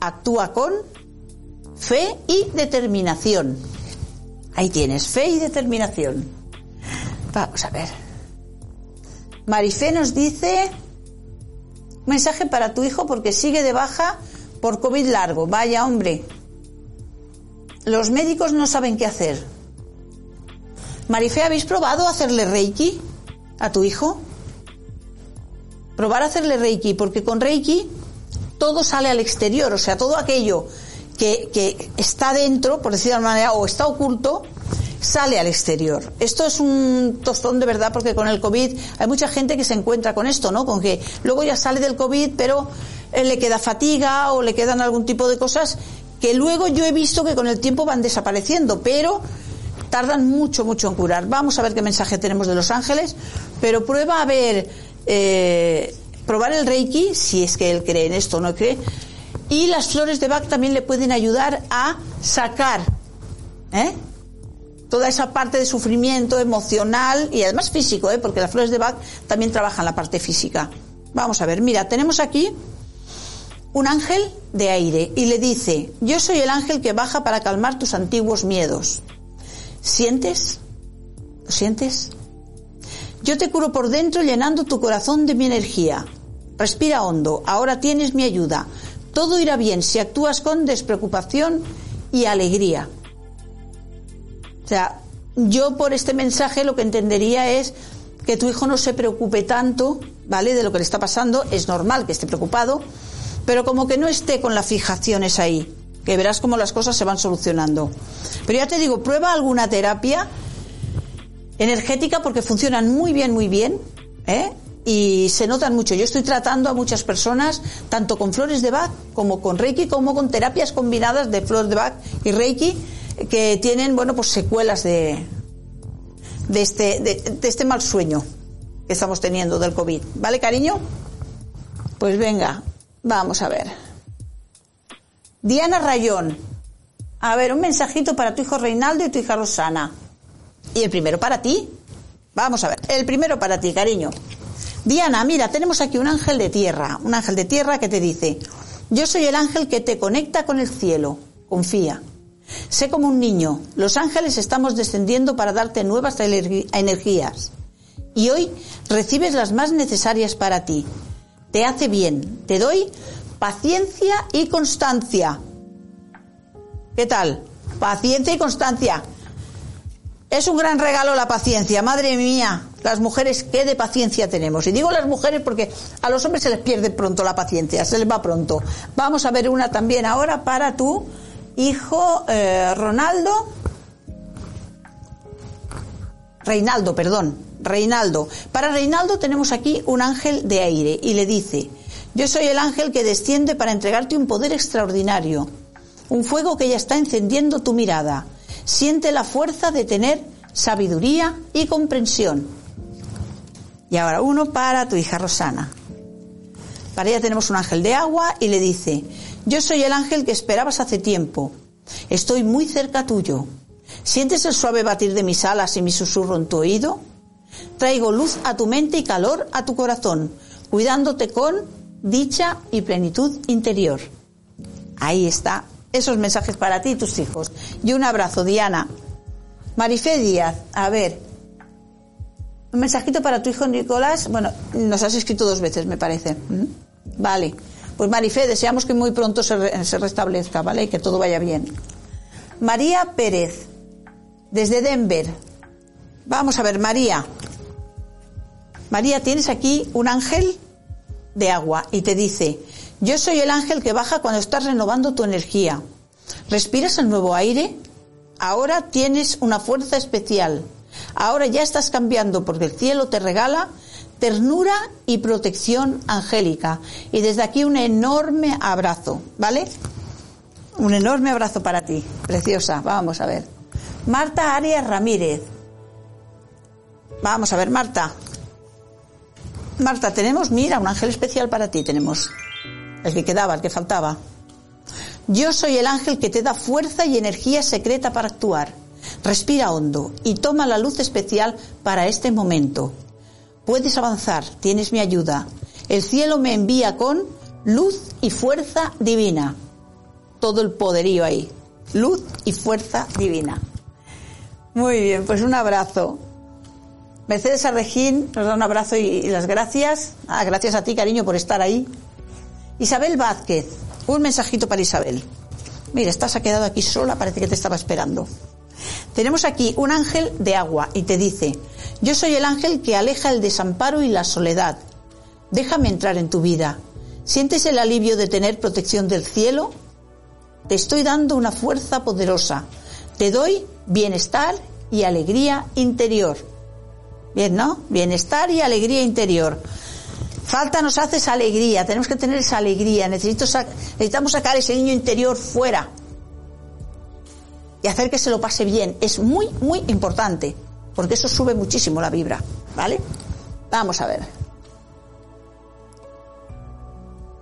actúa con fe y determinación. Ahí tienes, fe y determinación. Vamos a ver. Marifé nos dice, mensaje para tu hijo porque sigue de baja por COVID largo. Vaya hombre. Los médicos no saben qué hacer. Marifé, ¿habéis probado hacerle Reiki a tu hijo? Probar hacerle Reiki, porque con Reiki todo sale al exterior, o sea, todo aquello que, está dentro, por decirlo de alguna manera, o está oculto, sale al exterior. Esto es un tostón de verdad porque con el COVID hay mucha gente que se encuentra con esto, ¿no? Con que luego ya sale del COVID, pero eh, le queda fatiga o le quedan algún tipo de cosas que luego yo he visto que con el tiempo van desapareciendo, pero tardan mucho, mucho en curar. Vamos a ver qué mensaje tenemos de Los Ángeles, pero prueba a ver eh, probar el Reiki, si es que él cree en esto o no cree, y las flores de Bach también le pueden ayudar a sacar ¿eh? toda esa parte de sufrimiento emocional y además físico, ¿eh? porque las flores de Bach también trabajan la parte física. Vamos a ver, mira, tenemos aquí un ángel de aire y le dice, yo soy el ángel que baja para calmar tus antiguos miedos. ¿Sientes? ¿Lo sientes? Yo te curo por dentro llenando tu corazón de mi energía. Respira hondo, ahora tienes mi ayuda. Todo irá bien si actúas con despreocupación y alegría. O sea, yo por este mensaje lo que entendería es que tu hijo no se preocupe tanto, ¿vale? De lo que le está pasando. Es normal que esté preocupado, pero como que no esté con las fijaciones ahí, que verás cómo las cosas se van solucionando. Pero ya te digo, prueba alguna terapia energética porque funcionan muy bien, muy bien, ¿eh? Y se notan mucho. Yo estoy tratando a muchas personas, tanto con flores de Bach como con Reiki, como con terapias combinadas de flores de Bach y Reiki, que tienen, bueno, pues secuelas de, de, este, de, este mal sueño que estamos teniendo del COVID. ¿Vale, cariño? Pues venga, vamos a ver. Diana Rayón. A ver, un mensajito para tu hijo Reinaldo y tu hija Rosana. Y el primero para ti. Vamos a ver, el primero para ti, cariño. Diana, mira, tenemos aquí un ángel de tierra, un ángel de tierra que te dice, yo soy el ángel que te conecta con el cielo, confía. Sé como un niño, los ángeles estamos descendiendo para darte nuevas energías. Y hoy recibes las más necesarias para ti. Te hace bien, te doy paciencia y constancia. ¿Qué tal? Paciencia y constancia. Es un gran regalo la paciencia, madre mía. Las mujeres, ¿qué de paciencia tenemos? Y digo las mujeres porque a los hombres se les pierde pronto la paciencia, se les va pronto. Vamos a ver una también ahora para tu hijo eh, Ronaldo. Reinaldo, perdón. Reinaldo. Para Reinaldo tenemos aquí un ángel de aire y le dice, yo soy el ángel que desciende para entregarte un poder extraordinario, un fuego que ya está encendiendo tu mirada. Siente la fuerza de tener sabiduría y comprensión. Y ahora uno para tu hija Rosana. Para ella tenemos un ángel de agua y le dice, yo soy el ángel que esperabas hace tiempo. Estoy muy cerca tuyo. ¿Sientes el suave batir de mis alas y mi susurro en tu oído? Traigo luz a tu mente y calor a tu corazón, cuidándote con dicha y plenitud interior. Ahí está, esos mensajes para ti y tus hijos. Y un abrazo, Diana. Marifé Díaz, a ver. Un mensajito para tu hijo Nicolás. Bueno, nos has escrito dos veces, me parece. ¿Mm? Vale. Pues Marifé, deseamos que muy pronto se, se restablezca, ¿vale? Y que todo vaya bien. María Pérez, desde Denver. Vamos a ver, María. María, tienes aquí un ángel de agua y te dice, yo soy el ángel que baja cuando estás renovando tu energía. ¿Respiras el nuevo aire? Ahora tienes una fuerza especial. Ahora ya estás cambiando porque el cielo te regala ternura y protección angélica. Y desde aquí un enorme abrazo, ¿vale? Un enorme abrazo para ti, preciosa. Vamos a ver. Marta Arias Ramírez. Vamos a ver, Marta. Marta, tenemos, mira, un ángel especial para ti, tenemos. El que quedaba, el que faltaba. Yo soy el ángel que te da fuerza y energía secreta para actuar. Respira hondo y toma la luz especial para este momento. Puedes avanzar, tienes mi ayuda. El cielo me envía con luz y fuerza divina. Todo el poderío ahí. Luz y fuerza divina. Muy bien, pues un abrazo. Mercedes Arrejín nos da un abrazo y, las gracias. Ah, gracias a ti, cariño, por estar ahí. Isabel Vázquez, un mensajito para Isabel. Mira, estás ha quedado aquí sola, parece que te estaba esperando. Tenemos aquí un ángel de agua y te dice, yo soy el ángel que aleja el desamparo y la soledad. Déjame entrar en tu vida. ¿Sientes el alivio de tener protección del cielo? Te estoy dando una fuerza poderosa. Te doy bienestar y alegría interior. Bien, ¿no? Bienestar y alegría interior. Falta nos hace esa alegría, tenemos que tener esa alegría, Necesito necesitamos sacar ese niño interior fuera hacer que se lo pase bien. Es muy, muy importante porque eso sube muchísimo la vibra, ¿vale? Vamos a ver.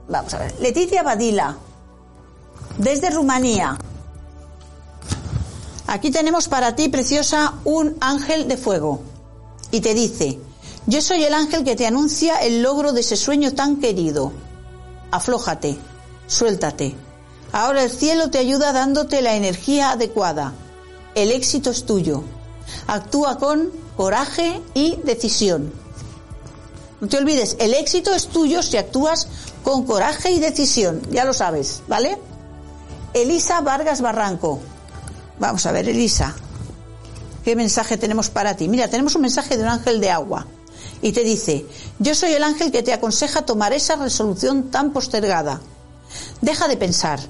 Vamos a ver. Leticia Badila, desde Rumanía. Aquí tenemos para ti, preciosa, un ángel de fuego. Y te dice, yo soy el ángel que te anuncia el logro de ese sueño tan querido. Aflójate, suéltate. Ahora el cielo te ayuda dándote la energía adecuada. El éxito es tuyo. Actúa con coraje y decisión. No te olvides, el éxito es tuyo si actúas con coraje y decisión. Ya lo sabes, ¿vale? Elisa Vargas Barranco. Vamos a ver, Elisa. ¿Qué mensaje tenemos para ti? Mira, tenemos un mensaje de un ángel de agua. Y te dice, yo soy el ángel que te aconseja tomar esa resolución tan postergada. Deja de pensar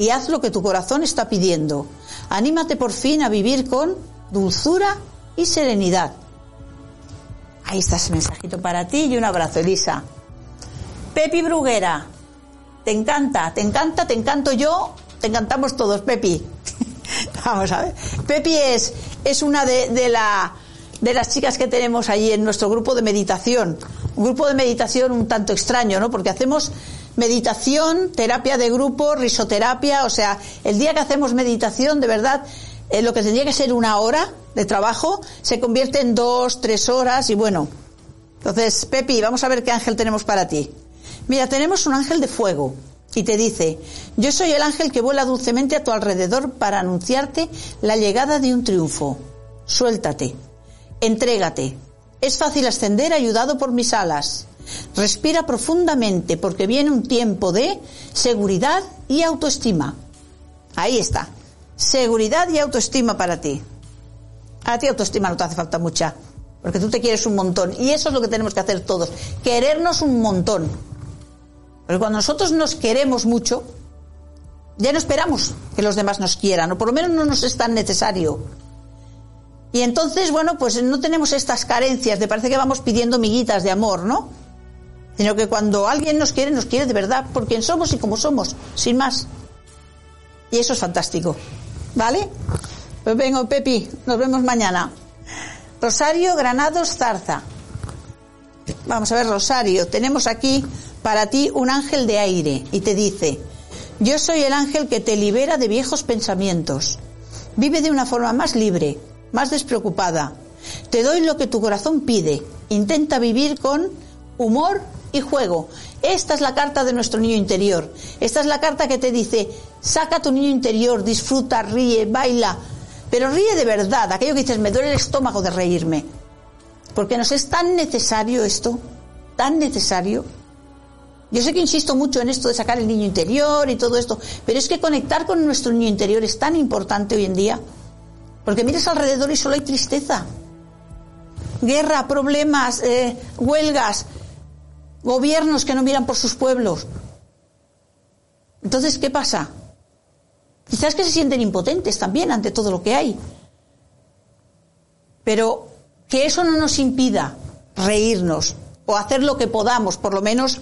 y haz lo que tu corazón está pidiendo. Anímate por fin a vivir con dulzura y serenidad. Ahí está ese mensajito para ti y un abrazo, Elisa. Pepi Bruguera, te encanta, te encanta, te encanto yo, te encantamos todos, Pepi. Vamos a ver. Pepi es, es una de, de, la, de las chicas que tenemos allí en nuestro grupo de meditación. Un grupo de meditación un tanto extraño, ¿no? Porque hacemos meditación, terapia de grupo, risoterapia, o sea, el día que hacemos meditación, de verdad, eh, lo que tendría que ser una hora de trabajo se convierte en dos, tres horas y bueno. Entonces, Pepi, vamos a ver qué ángel tenemos para ti. Mira, tenemos un ángel de fuego y te dice, yo soy el ángel que vuela dulcemente a tu alrededor para anunciarte la llegada de un triunfo. Suéltate, entrégate. Es fácil ascender ayudado por mis alas. Respira profundamente porque viene un tiempo de seguridad y autoestima. Ahí está. Seguridad y autoestima para ti. A ti autoestima no te hace falta mucha. Porque tú te quieres un montón. Y eso es lo que tenemos que hacer todos. Querernos un montón. Porque cuando nosotros nos queremos mucho, ya no esperamos que los demás nos quieran, o por lo menos no nos es tan necesario. Y entonces, bueno, pues no tenemos estas carencias de parece que vamos pidiendo miguitas de amor, ¿no? Sino que cuando alguien nos quiere, nos quiere de verdad, por quien somos y como somos, sin más. Y eso es fantástico. ¿Vale? Pues vengo, Pepi, nos vemos mañana. Rosario Granados Zarza. Vamos a ver, Rosario, tenemos aquí para ti un ángel de aire y te dice, yo soy el ángel que te libera de viejos pensamientos. Vive de una forma más libre, más despreocupada. Te doy lo que tu corazón pide. Intenta vivir con humor y juego. Esta es la carta de nuestro niño interior. Esta es la carta que te dice, saca tu niño interior, disfruta, ríe, baila, pero ríe de verdad, aquello que dices, me duele el estómago de reírme. Porque nos es tan necesario esto, tan necesario. Yo sé que insisto mucho en esto de sacar el niño interior y todo esto, pero es que conectar con nuestro niño interior es tan importante hoy en día. Porque miras alrededor y solo hay tristeza. Guerra, problemas, eh, huelgas, gobiernos que no miran por sus pueblos. Entonces, ¿qué pasa? Quizás que se sienten impotentes también ante todo lo que hay. Pero que eso no nos impida reírnos o hacer lo que podamos, por lo menos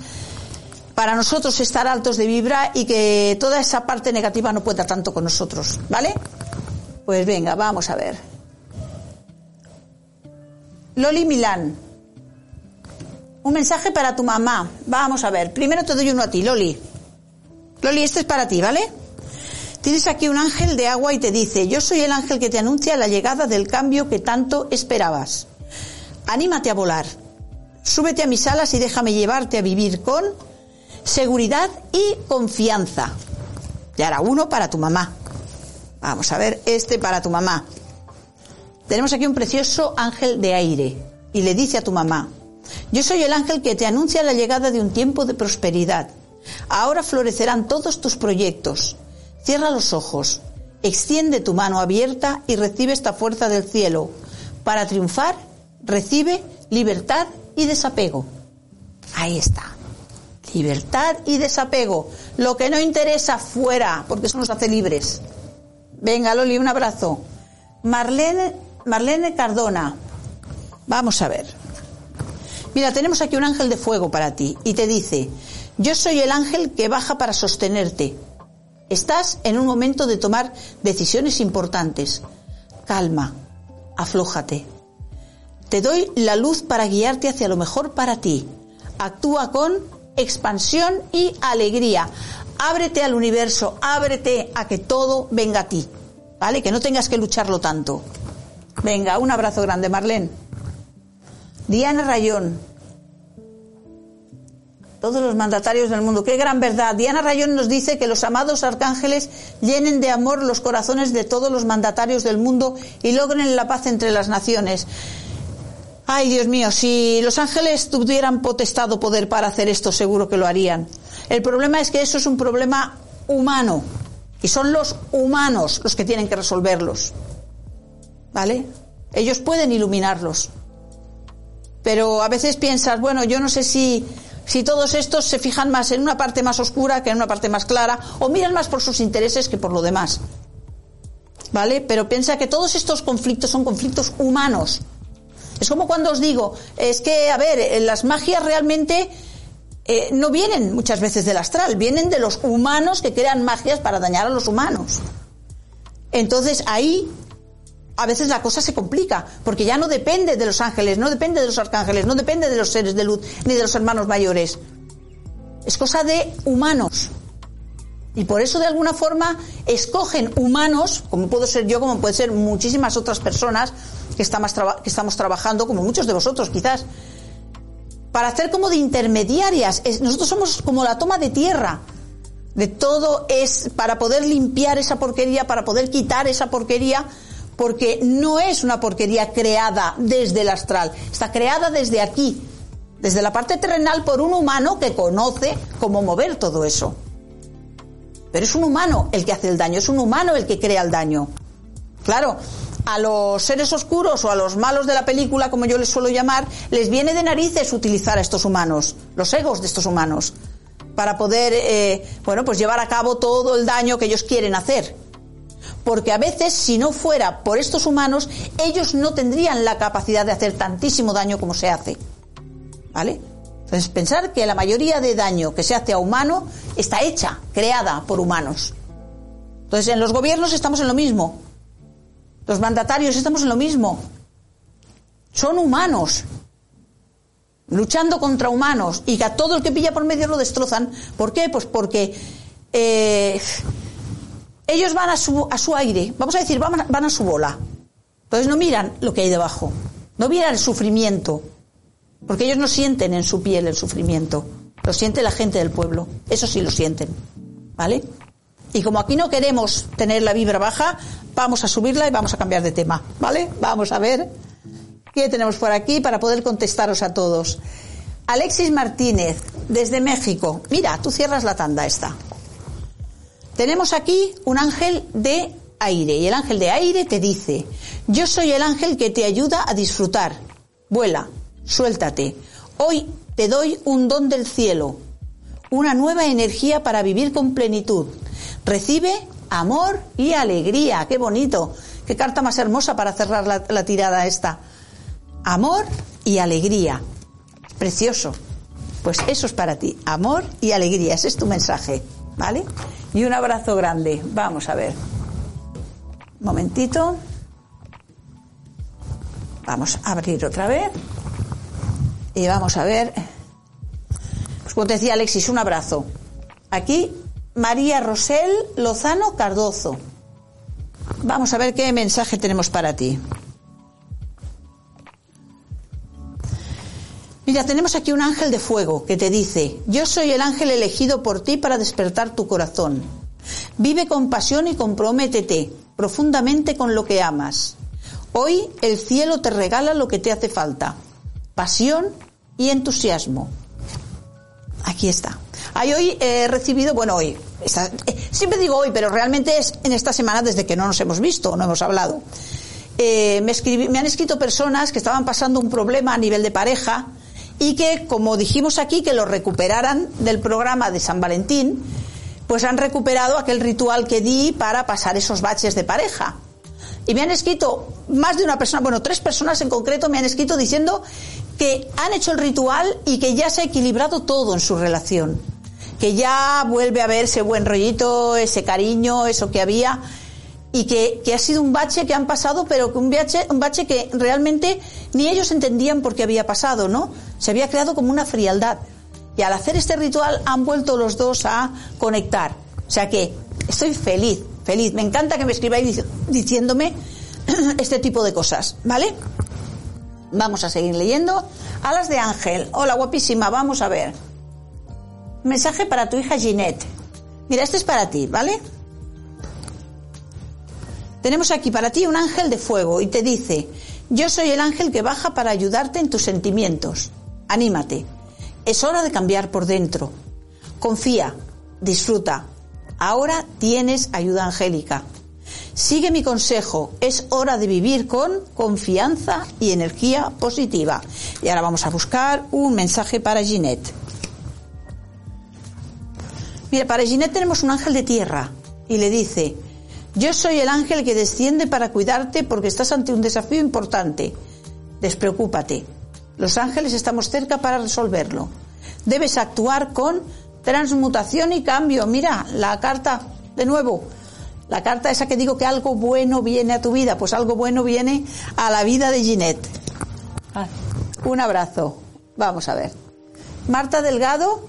para nosotros estar altos de vibra y que toda esa parte negativa no pueda tanto con nosotros, ¿vale? Pues venga, vamos a ver. Loli Milán. Un mensaje para tu mamá. Vamos a ver. Primero te doy uno a ti, Loli. Loli, este es para ti, ¿vale? Tienes aquí un ángel de agua y te dice, yo soy el ángel que te anuncia la llegada del cambio que tanto esperabas. Anímate a volar. Súbete a mis alas y déjame llevarte a vivir con seguridad y confianza. Y ahora uno para tu mamá. Vamos a ver, este para tu mamá. Tenemos aquí un precioso ángel de aire y le dice a tu mamá, yo soy el ángel que te anuncia la llegada de un tiempo de prosperidad. Ahora florecerán todos tus proyectos. Cierra los ojos, extiende tu mano abierta y recibe esta fuerza del cielo. Para triunfar, recibe libertad y desapego. Ahí está. Libertad y desapego. Lo que no interesa fuera, porque eso nos hace libres. Venga, Loli, un abrazo. Marlene, Marlene Cardona. Vamos a ver. Mira, tenemos aquí un ángel de fuego para ti y te dice, yo soy el ángel que baja para sostenerte. Estás en un momento de tomar decisiones importantes. Calma, aflójate. Te doy la luz para guiarte hacia lo mejor para ti. Actúa con expansión y alegría. Ábrete al universo, ábrete a que todo venga a ti. ¿Vale? Que no tengas que lucharlo tanto. Venga, un abrazo grande, Marlene. Diana Rayón, todos los mandatarios del mundo. Qué gran verdad. Diana Rayón nos dice que los amados arcángeles llenen de amor los corazones de todos los mandatarios del mundo y logren la paz entre las naciones. Ay, Dios mío, si los ángeles tuvieran potestad poder para hacer esto, seguro que lo harían. El problema es que eso es un problema humano y son los humanos los que tienen que resolverlos. ¿Vale? Ellos pueden iluminarlos. Pero a veces piensas, bueno, yo no sé si si todos estos se fijan más en una parte más oscura que en una parte más clara, o miran más por sus intereses que por lo demás. ¿Vale? Pero piensa que todos estos conflictos son conflictos humanos. Es como cuando os digo, es que, a ver, eh, las magias realmente eh, no vienen muchas veces del astral, vienen de los humanos que crean magias para dañar a los humanos. Entonces ahí a veces la cosa se complica, porque ya no depende de los ángeles, no depende de los arcángeles, no depende de los seres de luz, ni de los hermanos mayores. Es cosa de humanos. Y por eso de alguna forma escogen humanos, como puedo ser yo, como pueden ser muchísimas otras personas que estamos, trabajando, como muchos de vosotros quizás, para hacer como de intermediarias. nosotros somos como la toma de tierra. De todo es para poder limpiar esa porquería, para poder quitar esa porquería porque no es una porquería creada desde el astral, está creada desde aquí, desde la parte terrenal por un humano que conoce cómo mover todo eso. Pero es un humano el que hace el daño, es un humano el que crea el daño. Claro, a los seres oscuros o a los malos de la película, como yo les suelo llamar, les viene de narices utilizar a estos humanos, los egos de estos humanos, para poder, eh, bueno, pues llevar a cabo todo el daño que ellos quieren hacer. Porque a veces, si no fuera por estos humanos, ellos no tendrían la capacidad de hacer tantísimo daño como se hace. ¿Vale? Entonces, pensar que la mayoría de daño que se hace a humano está hecha, creada por humanos. Entonces, en los gobiernos estamos en lo mismo. Los mandatarios estamos en lo mismo. Son humanos, luchando contra humanos, y que a todo el que pilla por medio lo destrozan. ¿Por qué? Pues porque eh, ellos van a su, a su aire, vamos a decir, van, van a su bola. Entonces no miran lo que hay debajo, no miran el sufrimiento, porque ellos no sienten en su piel el sufrimiento, lo siente la gente del pueblo, eso sí lo sienten, ¿vale? Y como aquí no queremos tener la vibra baja, vamos a subirla y vamos a cambiar de tema, ¿vale? Vamos a ver qué tenemos por aquí para poder contestaros a todos. Alexis Martínez, desde México. Mira, tú cierras la tanda esta. Tenemos aquí un ángel de aire y el ángel de aire te dice, yo soy el ángel que te ayuda a disfrutar. Vuela, suéltate. Hoy te doy un don del cielo, una nueva energía para vivir con plenitud. Recibe amor y alegría. Qué bonito. Qué carta más hermosa para cerrar la, tirada esta. Amor y alegría. Precioso. Pues eso es para ti. Amor y alegría. Ese es tu mensaje. ¿Vale? Y un abrazo grande. Vamos a ver. Un momentito. Vamos a abrir otra vez. Y vamos a ver. Pues como te decía Alexis, un abrazo. Aquí María Rosel Lozano Cardozo. Vamos a ver qué mensaje tenemos para ti. Mira, tenemos aquí un ángel de fuego que te dice, yo soy el ángel elegido por ti para despertar tu corazón. Vive con pasión y comprométete profundamente con lo que amas. Hoy el cielo te regala lo que te hace falta, pasión y entusiasmo. Aquí está. hoy he recibido, bueno, hoy, eh, siempre digo hoy, pero realmente es en esta semana desde que no nos hemos visto, no hemos hablado. Eh, me han escrito personas que estaban pasando un problema a nivel de pareja y que, como dijimos aquí, que lo recuperaran del programa de San Valentín, pues han recuperado aquel ritual que di para pasar esos baches de pareja. Y me han escrito más de una persona, bueno, tres personas en concreto me han escrito diciendo que han hecho el ritual y que ya se ha equilibrado todo en su relación que ya vuelve a ver ese buen rollito, ese cariño, eso que había, y que, ha sido un bache que han pasado, pero que un bache, un bache que realmente ni ellos entendían por qué había pasado, ¿no? Se había creado como una frialdad. Y al hacer este ritual han vuelto los dos a conectar. O sea que estoy feliz, feliz. Me encanta que me escribáis diciéndome este tipo de cosas, ¿vale? Vamos a seguir leyendo. Alas de Ángel. Hola, guapísima. Vamos a ver. Mensaje para tu hija Ginette. Mira, este es para ti, ¿vale? Tenemos aquí para ti un ángel de fuego y te dice, yo soy el ángel que baja para ayudarte en tus sentimientos. Anímate. Es hora de cambiar por dentro. Confía, disfruta. Ahora tienes ayuda angélica. Sigue mi consejo. Es hora de vivir con confianza y energía positiva. Y ahora vamos a buscar un mensaje para Ginette. Mira, para Ginette tenemos un ángel de tierra y le dice, yo soy el ángel que desciende para cuidarte porque estás ante un desafío importante. Despreocúpate. Los ángeles estamos cerca para resolverlo. Debes actuar con transmutación y cambio. Mira, la carta, de nuevo, la carta esa que digo que algo bueno viene a tu vida, pues algo bueno viene a la vida de Ginette. Un abrazo. Vamos a ver. Marta Delgado,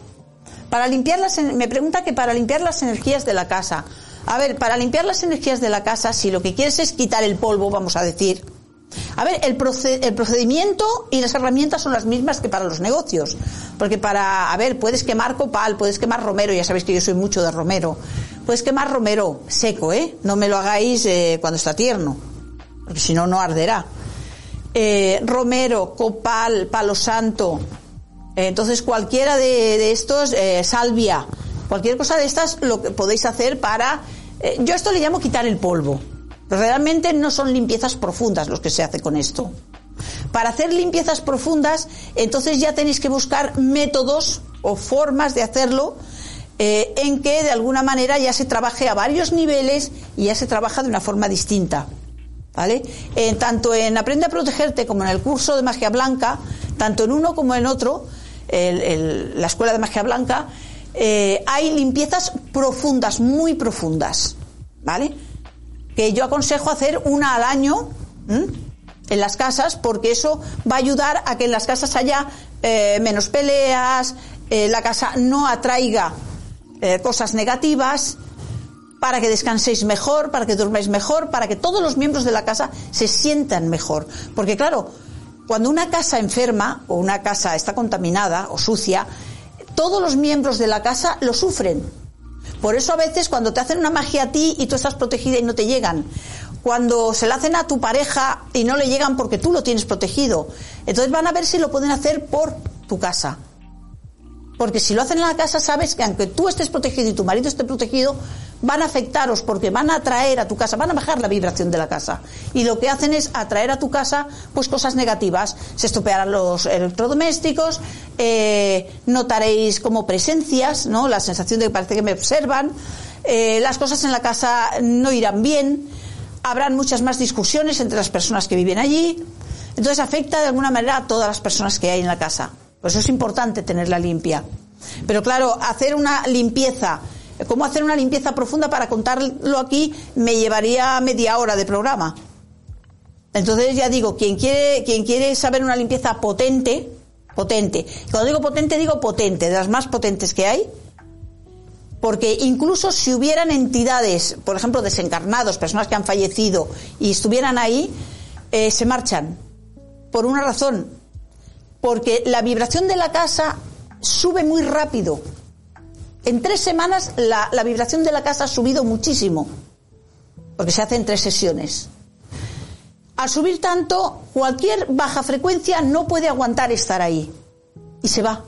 para limpiar las, me pregunta que para limpiar las energías de la casa. A ver, para limpiar las energías de la casa, si lo que quieres es quitar el polvo, vamos a decir. A ver, el, el procedimiento y las herramientas son las mismas que para los negocios. Porque para, a ver, puedes quemar copal, puedes quemar romero, ya sabéis que yo soy mucho de romero. Puedes quemar romero seco, ¿eh? No me lo hagáis eh, cuando está tierno, porque si no, no arderá. Eh, romero, copal, palo santo, entonces, cualquiera de, estos, eh, salvia, cualquier cosa de estas, lo que podéis hacer para. Eh, yo esto le llamo quitar el polvo. realmente no son limpiezas profundas los que se hace con esto. Para hacer limpiezas profundas, entonces ya tenéis que buscar métodos o formas de hacerlo eh, en que de alguna manera ya se trabaje a varios niveles y ya se trabaja de una forma distinta. ¿Vale? tanto en Aprende a protegerte como en el curso de magia blanca, tanto en uno como en otro, la escuela de magia blanca, eh, hay limpiezas profundas, muy profundas, ¿vale? Que yo aconsejo hacer una al año en las casas, porque eso va a ayudar a que en las casas haya eh, menos peleas, la casa no atraiga eh, cosas negativas, para que descanséis mejor, para que durmáis mejor, para que todos los miembros de la casa se sientan mejor. Porque claro, cuando una casa enferma o una casa está contaminada o sucia, todos los miembros de la casa lo sufren. Por eso a veces cuando te hacen una magia a ti y tú estás protegida y no te llegan, cuando se la hacen a tu pareja y no le llegan porque tú lo tienes protegido, entonces van a ver si lo pueden hacer por tu casa. Porque si lo hacen en la casa, sabes que aunque tú estés protegido y tu marido esté protegido, van a afectaros porque van a atraer a tu casa, van a bajar la vibración de la casa. Y lo que hacen es atraer a tu casa pues cosas negativas. Se estropearán los electrodomésticos, eh, notaréis como presencias, ¿no? La sensación de que parece que me observan. Eh, las cosas en la casa no irán bien. Habrán muchas más discusiones entre las personas que viven allí. Entonces afecta de alguna manera a todas las personas que hay en la casa. Por eso es importante tenerla limpia. Pero claro, hacer una limpieza, ¿cómo hacer una limpieza profunda para contarlo aquí? Me llevaría media hora de programa. Entonces ya digo, quien quiere, quien quiere saber una limpieza potente, potente. Cuando digo potente, digo potente, de las más potentes que hay. Porque incluso si hubieran entidades, por ejemplo, desencarnados, personas que han fallecido y estuvieran ahí, eh, se marchan. Por una razón, porque la vibración de la casa sube muy rápido. En tres semanas la, vibración de la casa ha subido muchísimo, porque se hace en tres sesiones. Al subir tanto, cualquier baja frecuencia no puede aguantar estar ahí y se va.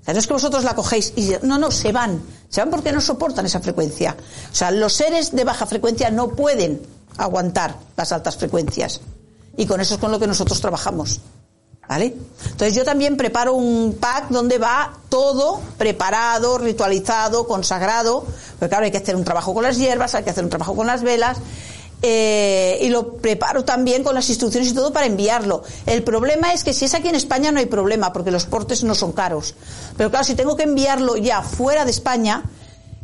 O sea, no es que vosotros la cogéis y no, no, se van. Se van porque no soportan esa frecuencia. O sea, los seres de baja frecuencia no pueden aguantar las altas frecuencias. Y con eso es con lo que nosotros trabajamos. ¿Vale? Entonces yo también preparo un pack donde va todo preparado, ritualizado, consagrado, porque claro, hay que hacer un trabajo con las hierbas, hay que hacer un trabajo con las velas, eh, y lo preparo también con las instrucciones y todo para enviarlo. El problema es que si es aquí en España no hay problema, porque los portes no son caros. Pero claro, si tengo que enviarlo ya fuera de España,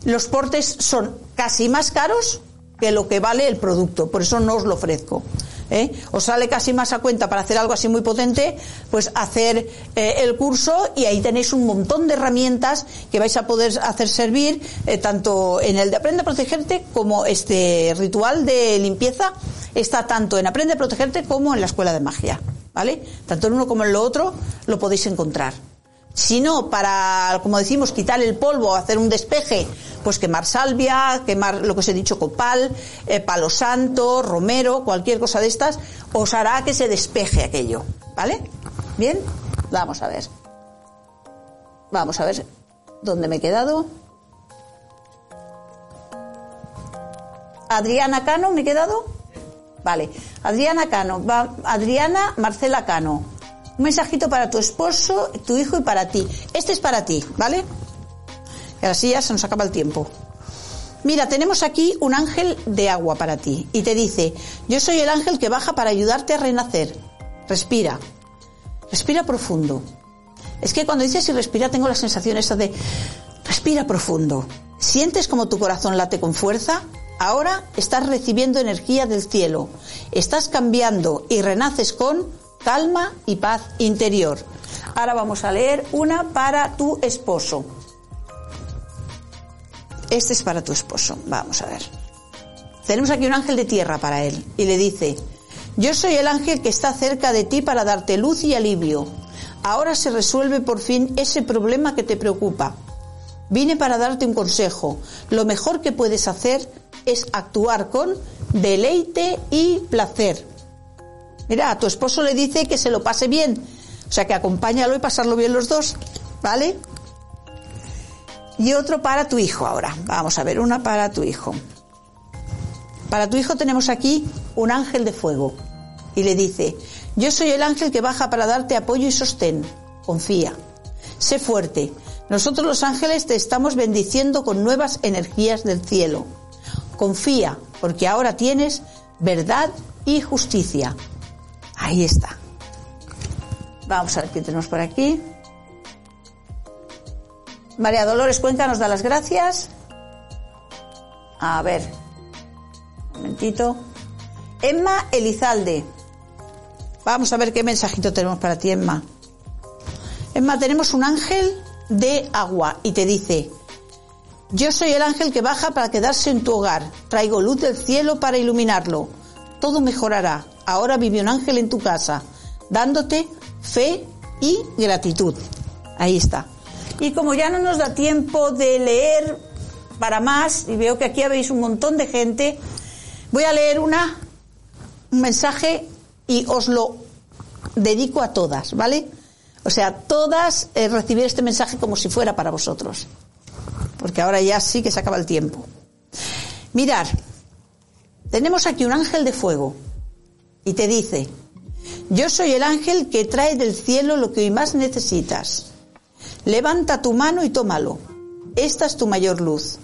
los portes son casi más caros que lo que vale el producto, por eso no os lo ofrezco. ¿Eh? os sale casi más a cuenta para hacer algo así muy potente, pues hacer eh, el curso y ahí tenéis un montón de herramientas que vais a poder hacer servir eh, tanto en el de Aprende a Protegerte como este ritual de limpieza está tanto en Aprende a Protegerte como en la Escuela de Magia. ¿Vale? Tanto en uno como en lo otro lo podéis encontrar. Si no, para, como decimos, quitar el polvo, hacer un despeje, pues quemar salvia, quemar lo que os he dicho, copal, eh, palo santo, romero, cualquier cosa de estas, os hará que se despeje aquello. ¿Vale? Bien, vamos a ver. Vamos a ver dónde me he quedado. Adriana Cano, ¿me he quedado? Vale. Adriana Cano, va, Adriana Marcela Cano. Un mensajito para tu esposo, tu hijo y para ti. Este es para ti, ¿vale? Y así ya se nos acaba el tiempo. Mira, tenemos aquí un ángel de agua para ti y te dice, yo soy el ángel que baja para ayudarte a renacer. Respira. Respira profundo. Es que cuando dices y respira tengo la sensación esa de respira profundo. ¿Sientes como tu corazón late con fuerza? Ahora estás recibiendo energía del cielo. Estás cambiando y renaces con calma y paz interior. Ahora vamos a leer una para tu esposo. Este es para tu esposo. Vamos a ver. Tenemos aquí un ángel de tierra para él y le dice, yo soy el ángel que está cerca de ti para darte luz y alivio. Ahora se resuelve por fin ese problema que te preocupa. Vine para darte un consejo. Lo mejor que puedes hacer es actuar con deleite y placer. Mira, a tu esposo le dice que se lo pase bien. O sea, que acompáñalo y pasarlo bien los dos. ¿Vale? Y otro para tu hijo ahora. Vamos a ver, una para tu hijo. Para tu hijo tenemos aquí un ángel de fuego y le dice, yo soy el ángel que baja para darte apoyo y sostén. Confía. Sé fuerte. Nosotros los ángeles te estamos bendiciendo con nuevas energías del cielo. Confía, porque ahora tienes verdad y justicia. Ahí está. Vamos a ver qué tenemos por aquí. María Dolores Cuenca nos da las gracias. A ver, un momentito. Emma Elizalde. Vamos a ver qué mensajito tenemos para ti, Emma. Emma, tenemos un ángel de agua y te dice, yo soy el ángel que baja para quedarse en tu hogar. Traigo luz del cielo para iluminarlo. Todo mejorará. Ahora vive un ángel en tu casa, dándote fe y gratitud. Ahí está. Y como ya no nos da tiempo de leer para más, y veo que aquí habéis un montón de gente, voy a leer una, un mensaje y os lo dedico a todas, ¿vale? O sea, todas eh, recibir este mensaje como si fuera para vosotros. Porque ahora ya sí que se acaba el tiempo. Mirar, tenemos aquí un ángel de fuego y te dice, yo soy el ángel que trae del cielo lo que hoy más necesitas. Levanta tu mano y tómalo. Esta es tu mayor luz.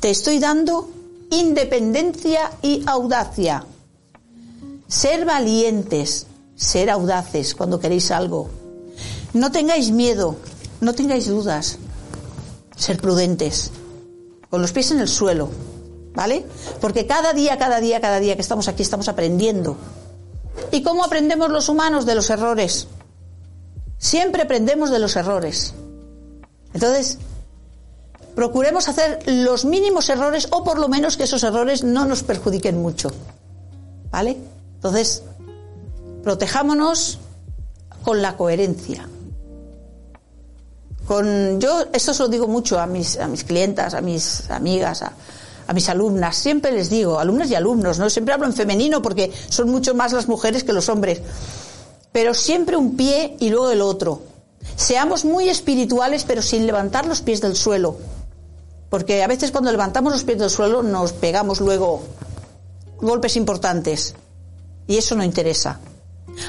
Te estoy dando independencia y audacia. Ser valientes, ser audaces cuando queréis algo. No tengáis miedo, no tengáis dudas. Ser prudentes, con los pies en el suelo, ¿vale? Porque cada día, cada día, cada día que estamos aquí estamos aprendiendo. ¿Y cómo aprendemos los humanos de los errores? Siempre aprendemos de los errores. Entonces, procuremos hacer los mínimos errores o por lo menos que esos errores no nos perjudiquen mucho. ¿Vale? Entonces, protejámonos con la coherencia. Con, yo esto se lo digo mucho a mis, a mis clientas, a mis amigas, a, a mis alumnas. Siempre les digo, alumnas y alumnos, ¿no? Siempre hablo en femenino porque son mucho más las mujeres que los hombres. Pero siempre un pie y luego el otro. Seamos muy espirituales, pero sin levantar los pies del suelo. Porque a veces cuando levantamos los pies del suelo nos pegamos luego golpes importantes. Y eso no interesa.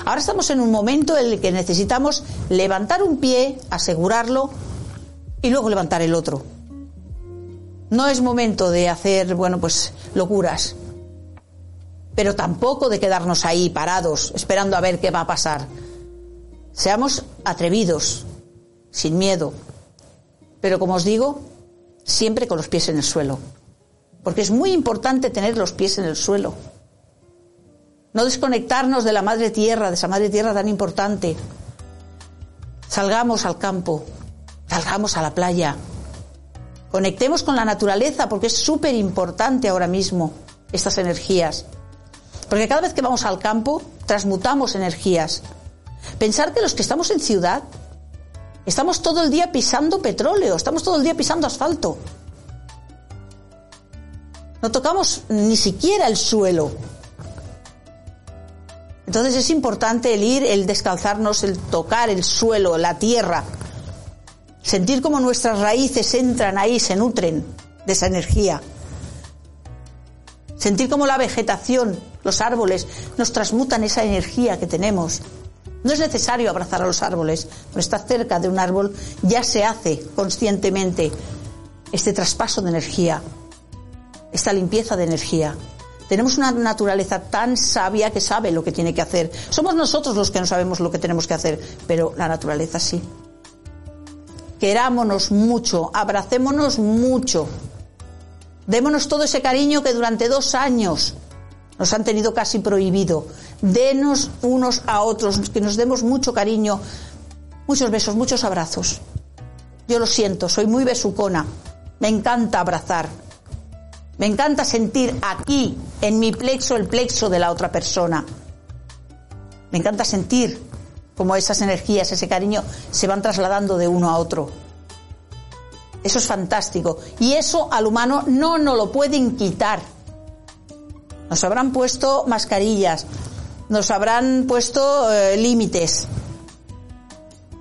Ahora estamos en un momento en el que necesitamos levantar un pie, asegurarlo y luego levantar el otro. No es momento de hacer, bueno, pues locuras, pero tampoco de quedarnos ahí parados esperando a ver qué va a pasar. Seamos atrevidos, sin miedo, pero como os digo, siempre con los pies en el suelo, porque es muy importante tener los pies en el suelo. No desconectarnos de la madre tierra, de esa madre tierra tan importante. Salgamos al campo, salgamos a la playa, conectemos con la naturaleza porque es súper importante ahora mismo estas energías. Porque cada vez que vamos al campo transmutamos energías. Pensar que los que estamos en ciudad estamos todo el día pisando petróleo, estamos todo el día pisando asfalto. No tocamos ni siquiera el suelo. Entonces es importante el ir, el descalzarnos, el tocar el suelo, la tierra, sentir cómo nuestras raíces entran ahí, se nutren de esa energía. Sentir cómo la vegetación, los árboles, nos transmutan esa energía que tenemos. No es necesario abrazar a los árboles, pero estar cerca de un árbol ya se hace conscientemente este traspaso de energía, esta limpieza de energía. Tenemos una naturaleza tan sabia que sabe lo que tiene que hacer. Somos nosotros los que no sabemos lo que tenemos que hacer, pero la naturaleza sí. Querámonos mucho, abracémonos mucho. Démonos todo ese cariño que durante dos años nos han tenido casi prohibido. Denos unos a otros, que nos demos mucho cariño, muchos besos, muchos abrazos. Yo lo siento, soy muy besucona. Me encanta abrazar, me encanta sentir aquí, en mi plexo, el plexo de la otra persona. Me encanta sentir cómo esas energías, ese cariño se van trasladando de uno a otro. Eso es fantástico. Y eso al humano no nos lo pueden quitar. Nos habrán puesto mascarillas, nos habrán puesto eh, límites.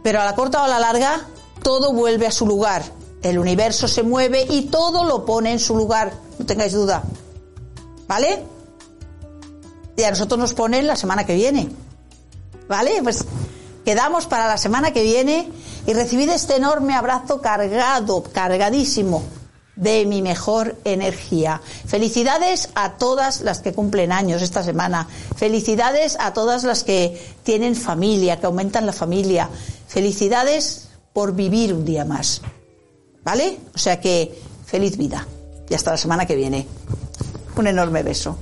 Pero a la corta o a la larga, todo vuelve a su lugar. El universo se mueve y todo lo pone en su lugar no tengáis duda. ¿Vale? Y a nosotros nos ponen la semana que viene. ¿Vale? Pues quedamos para la semana que viene y recibid este enorme abrazo cargado, cargadísimo de mi mejor energía. Felicidades a todas las que cumplen años esta semana. Felicidades a todas las que tienen familia, que aumentan la familia. Felicidades por vivir un día más. ¿Vale? O sea que feliz vida. Y hasta la semana que viene. Un enorme beso.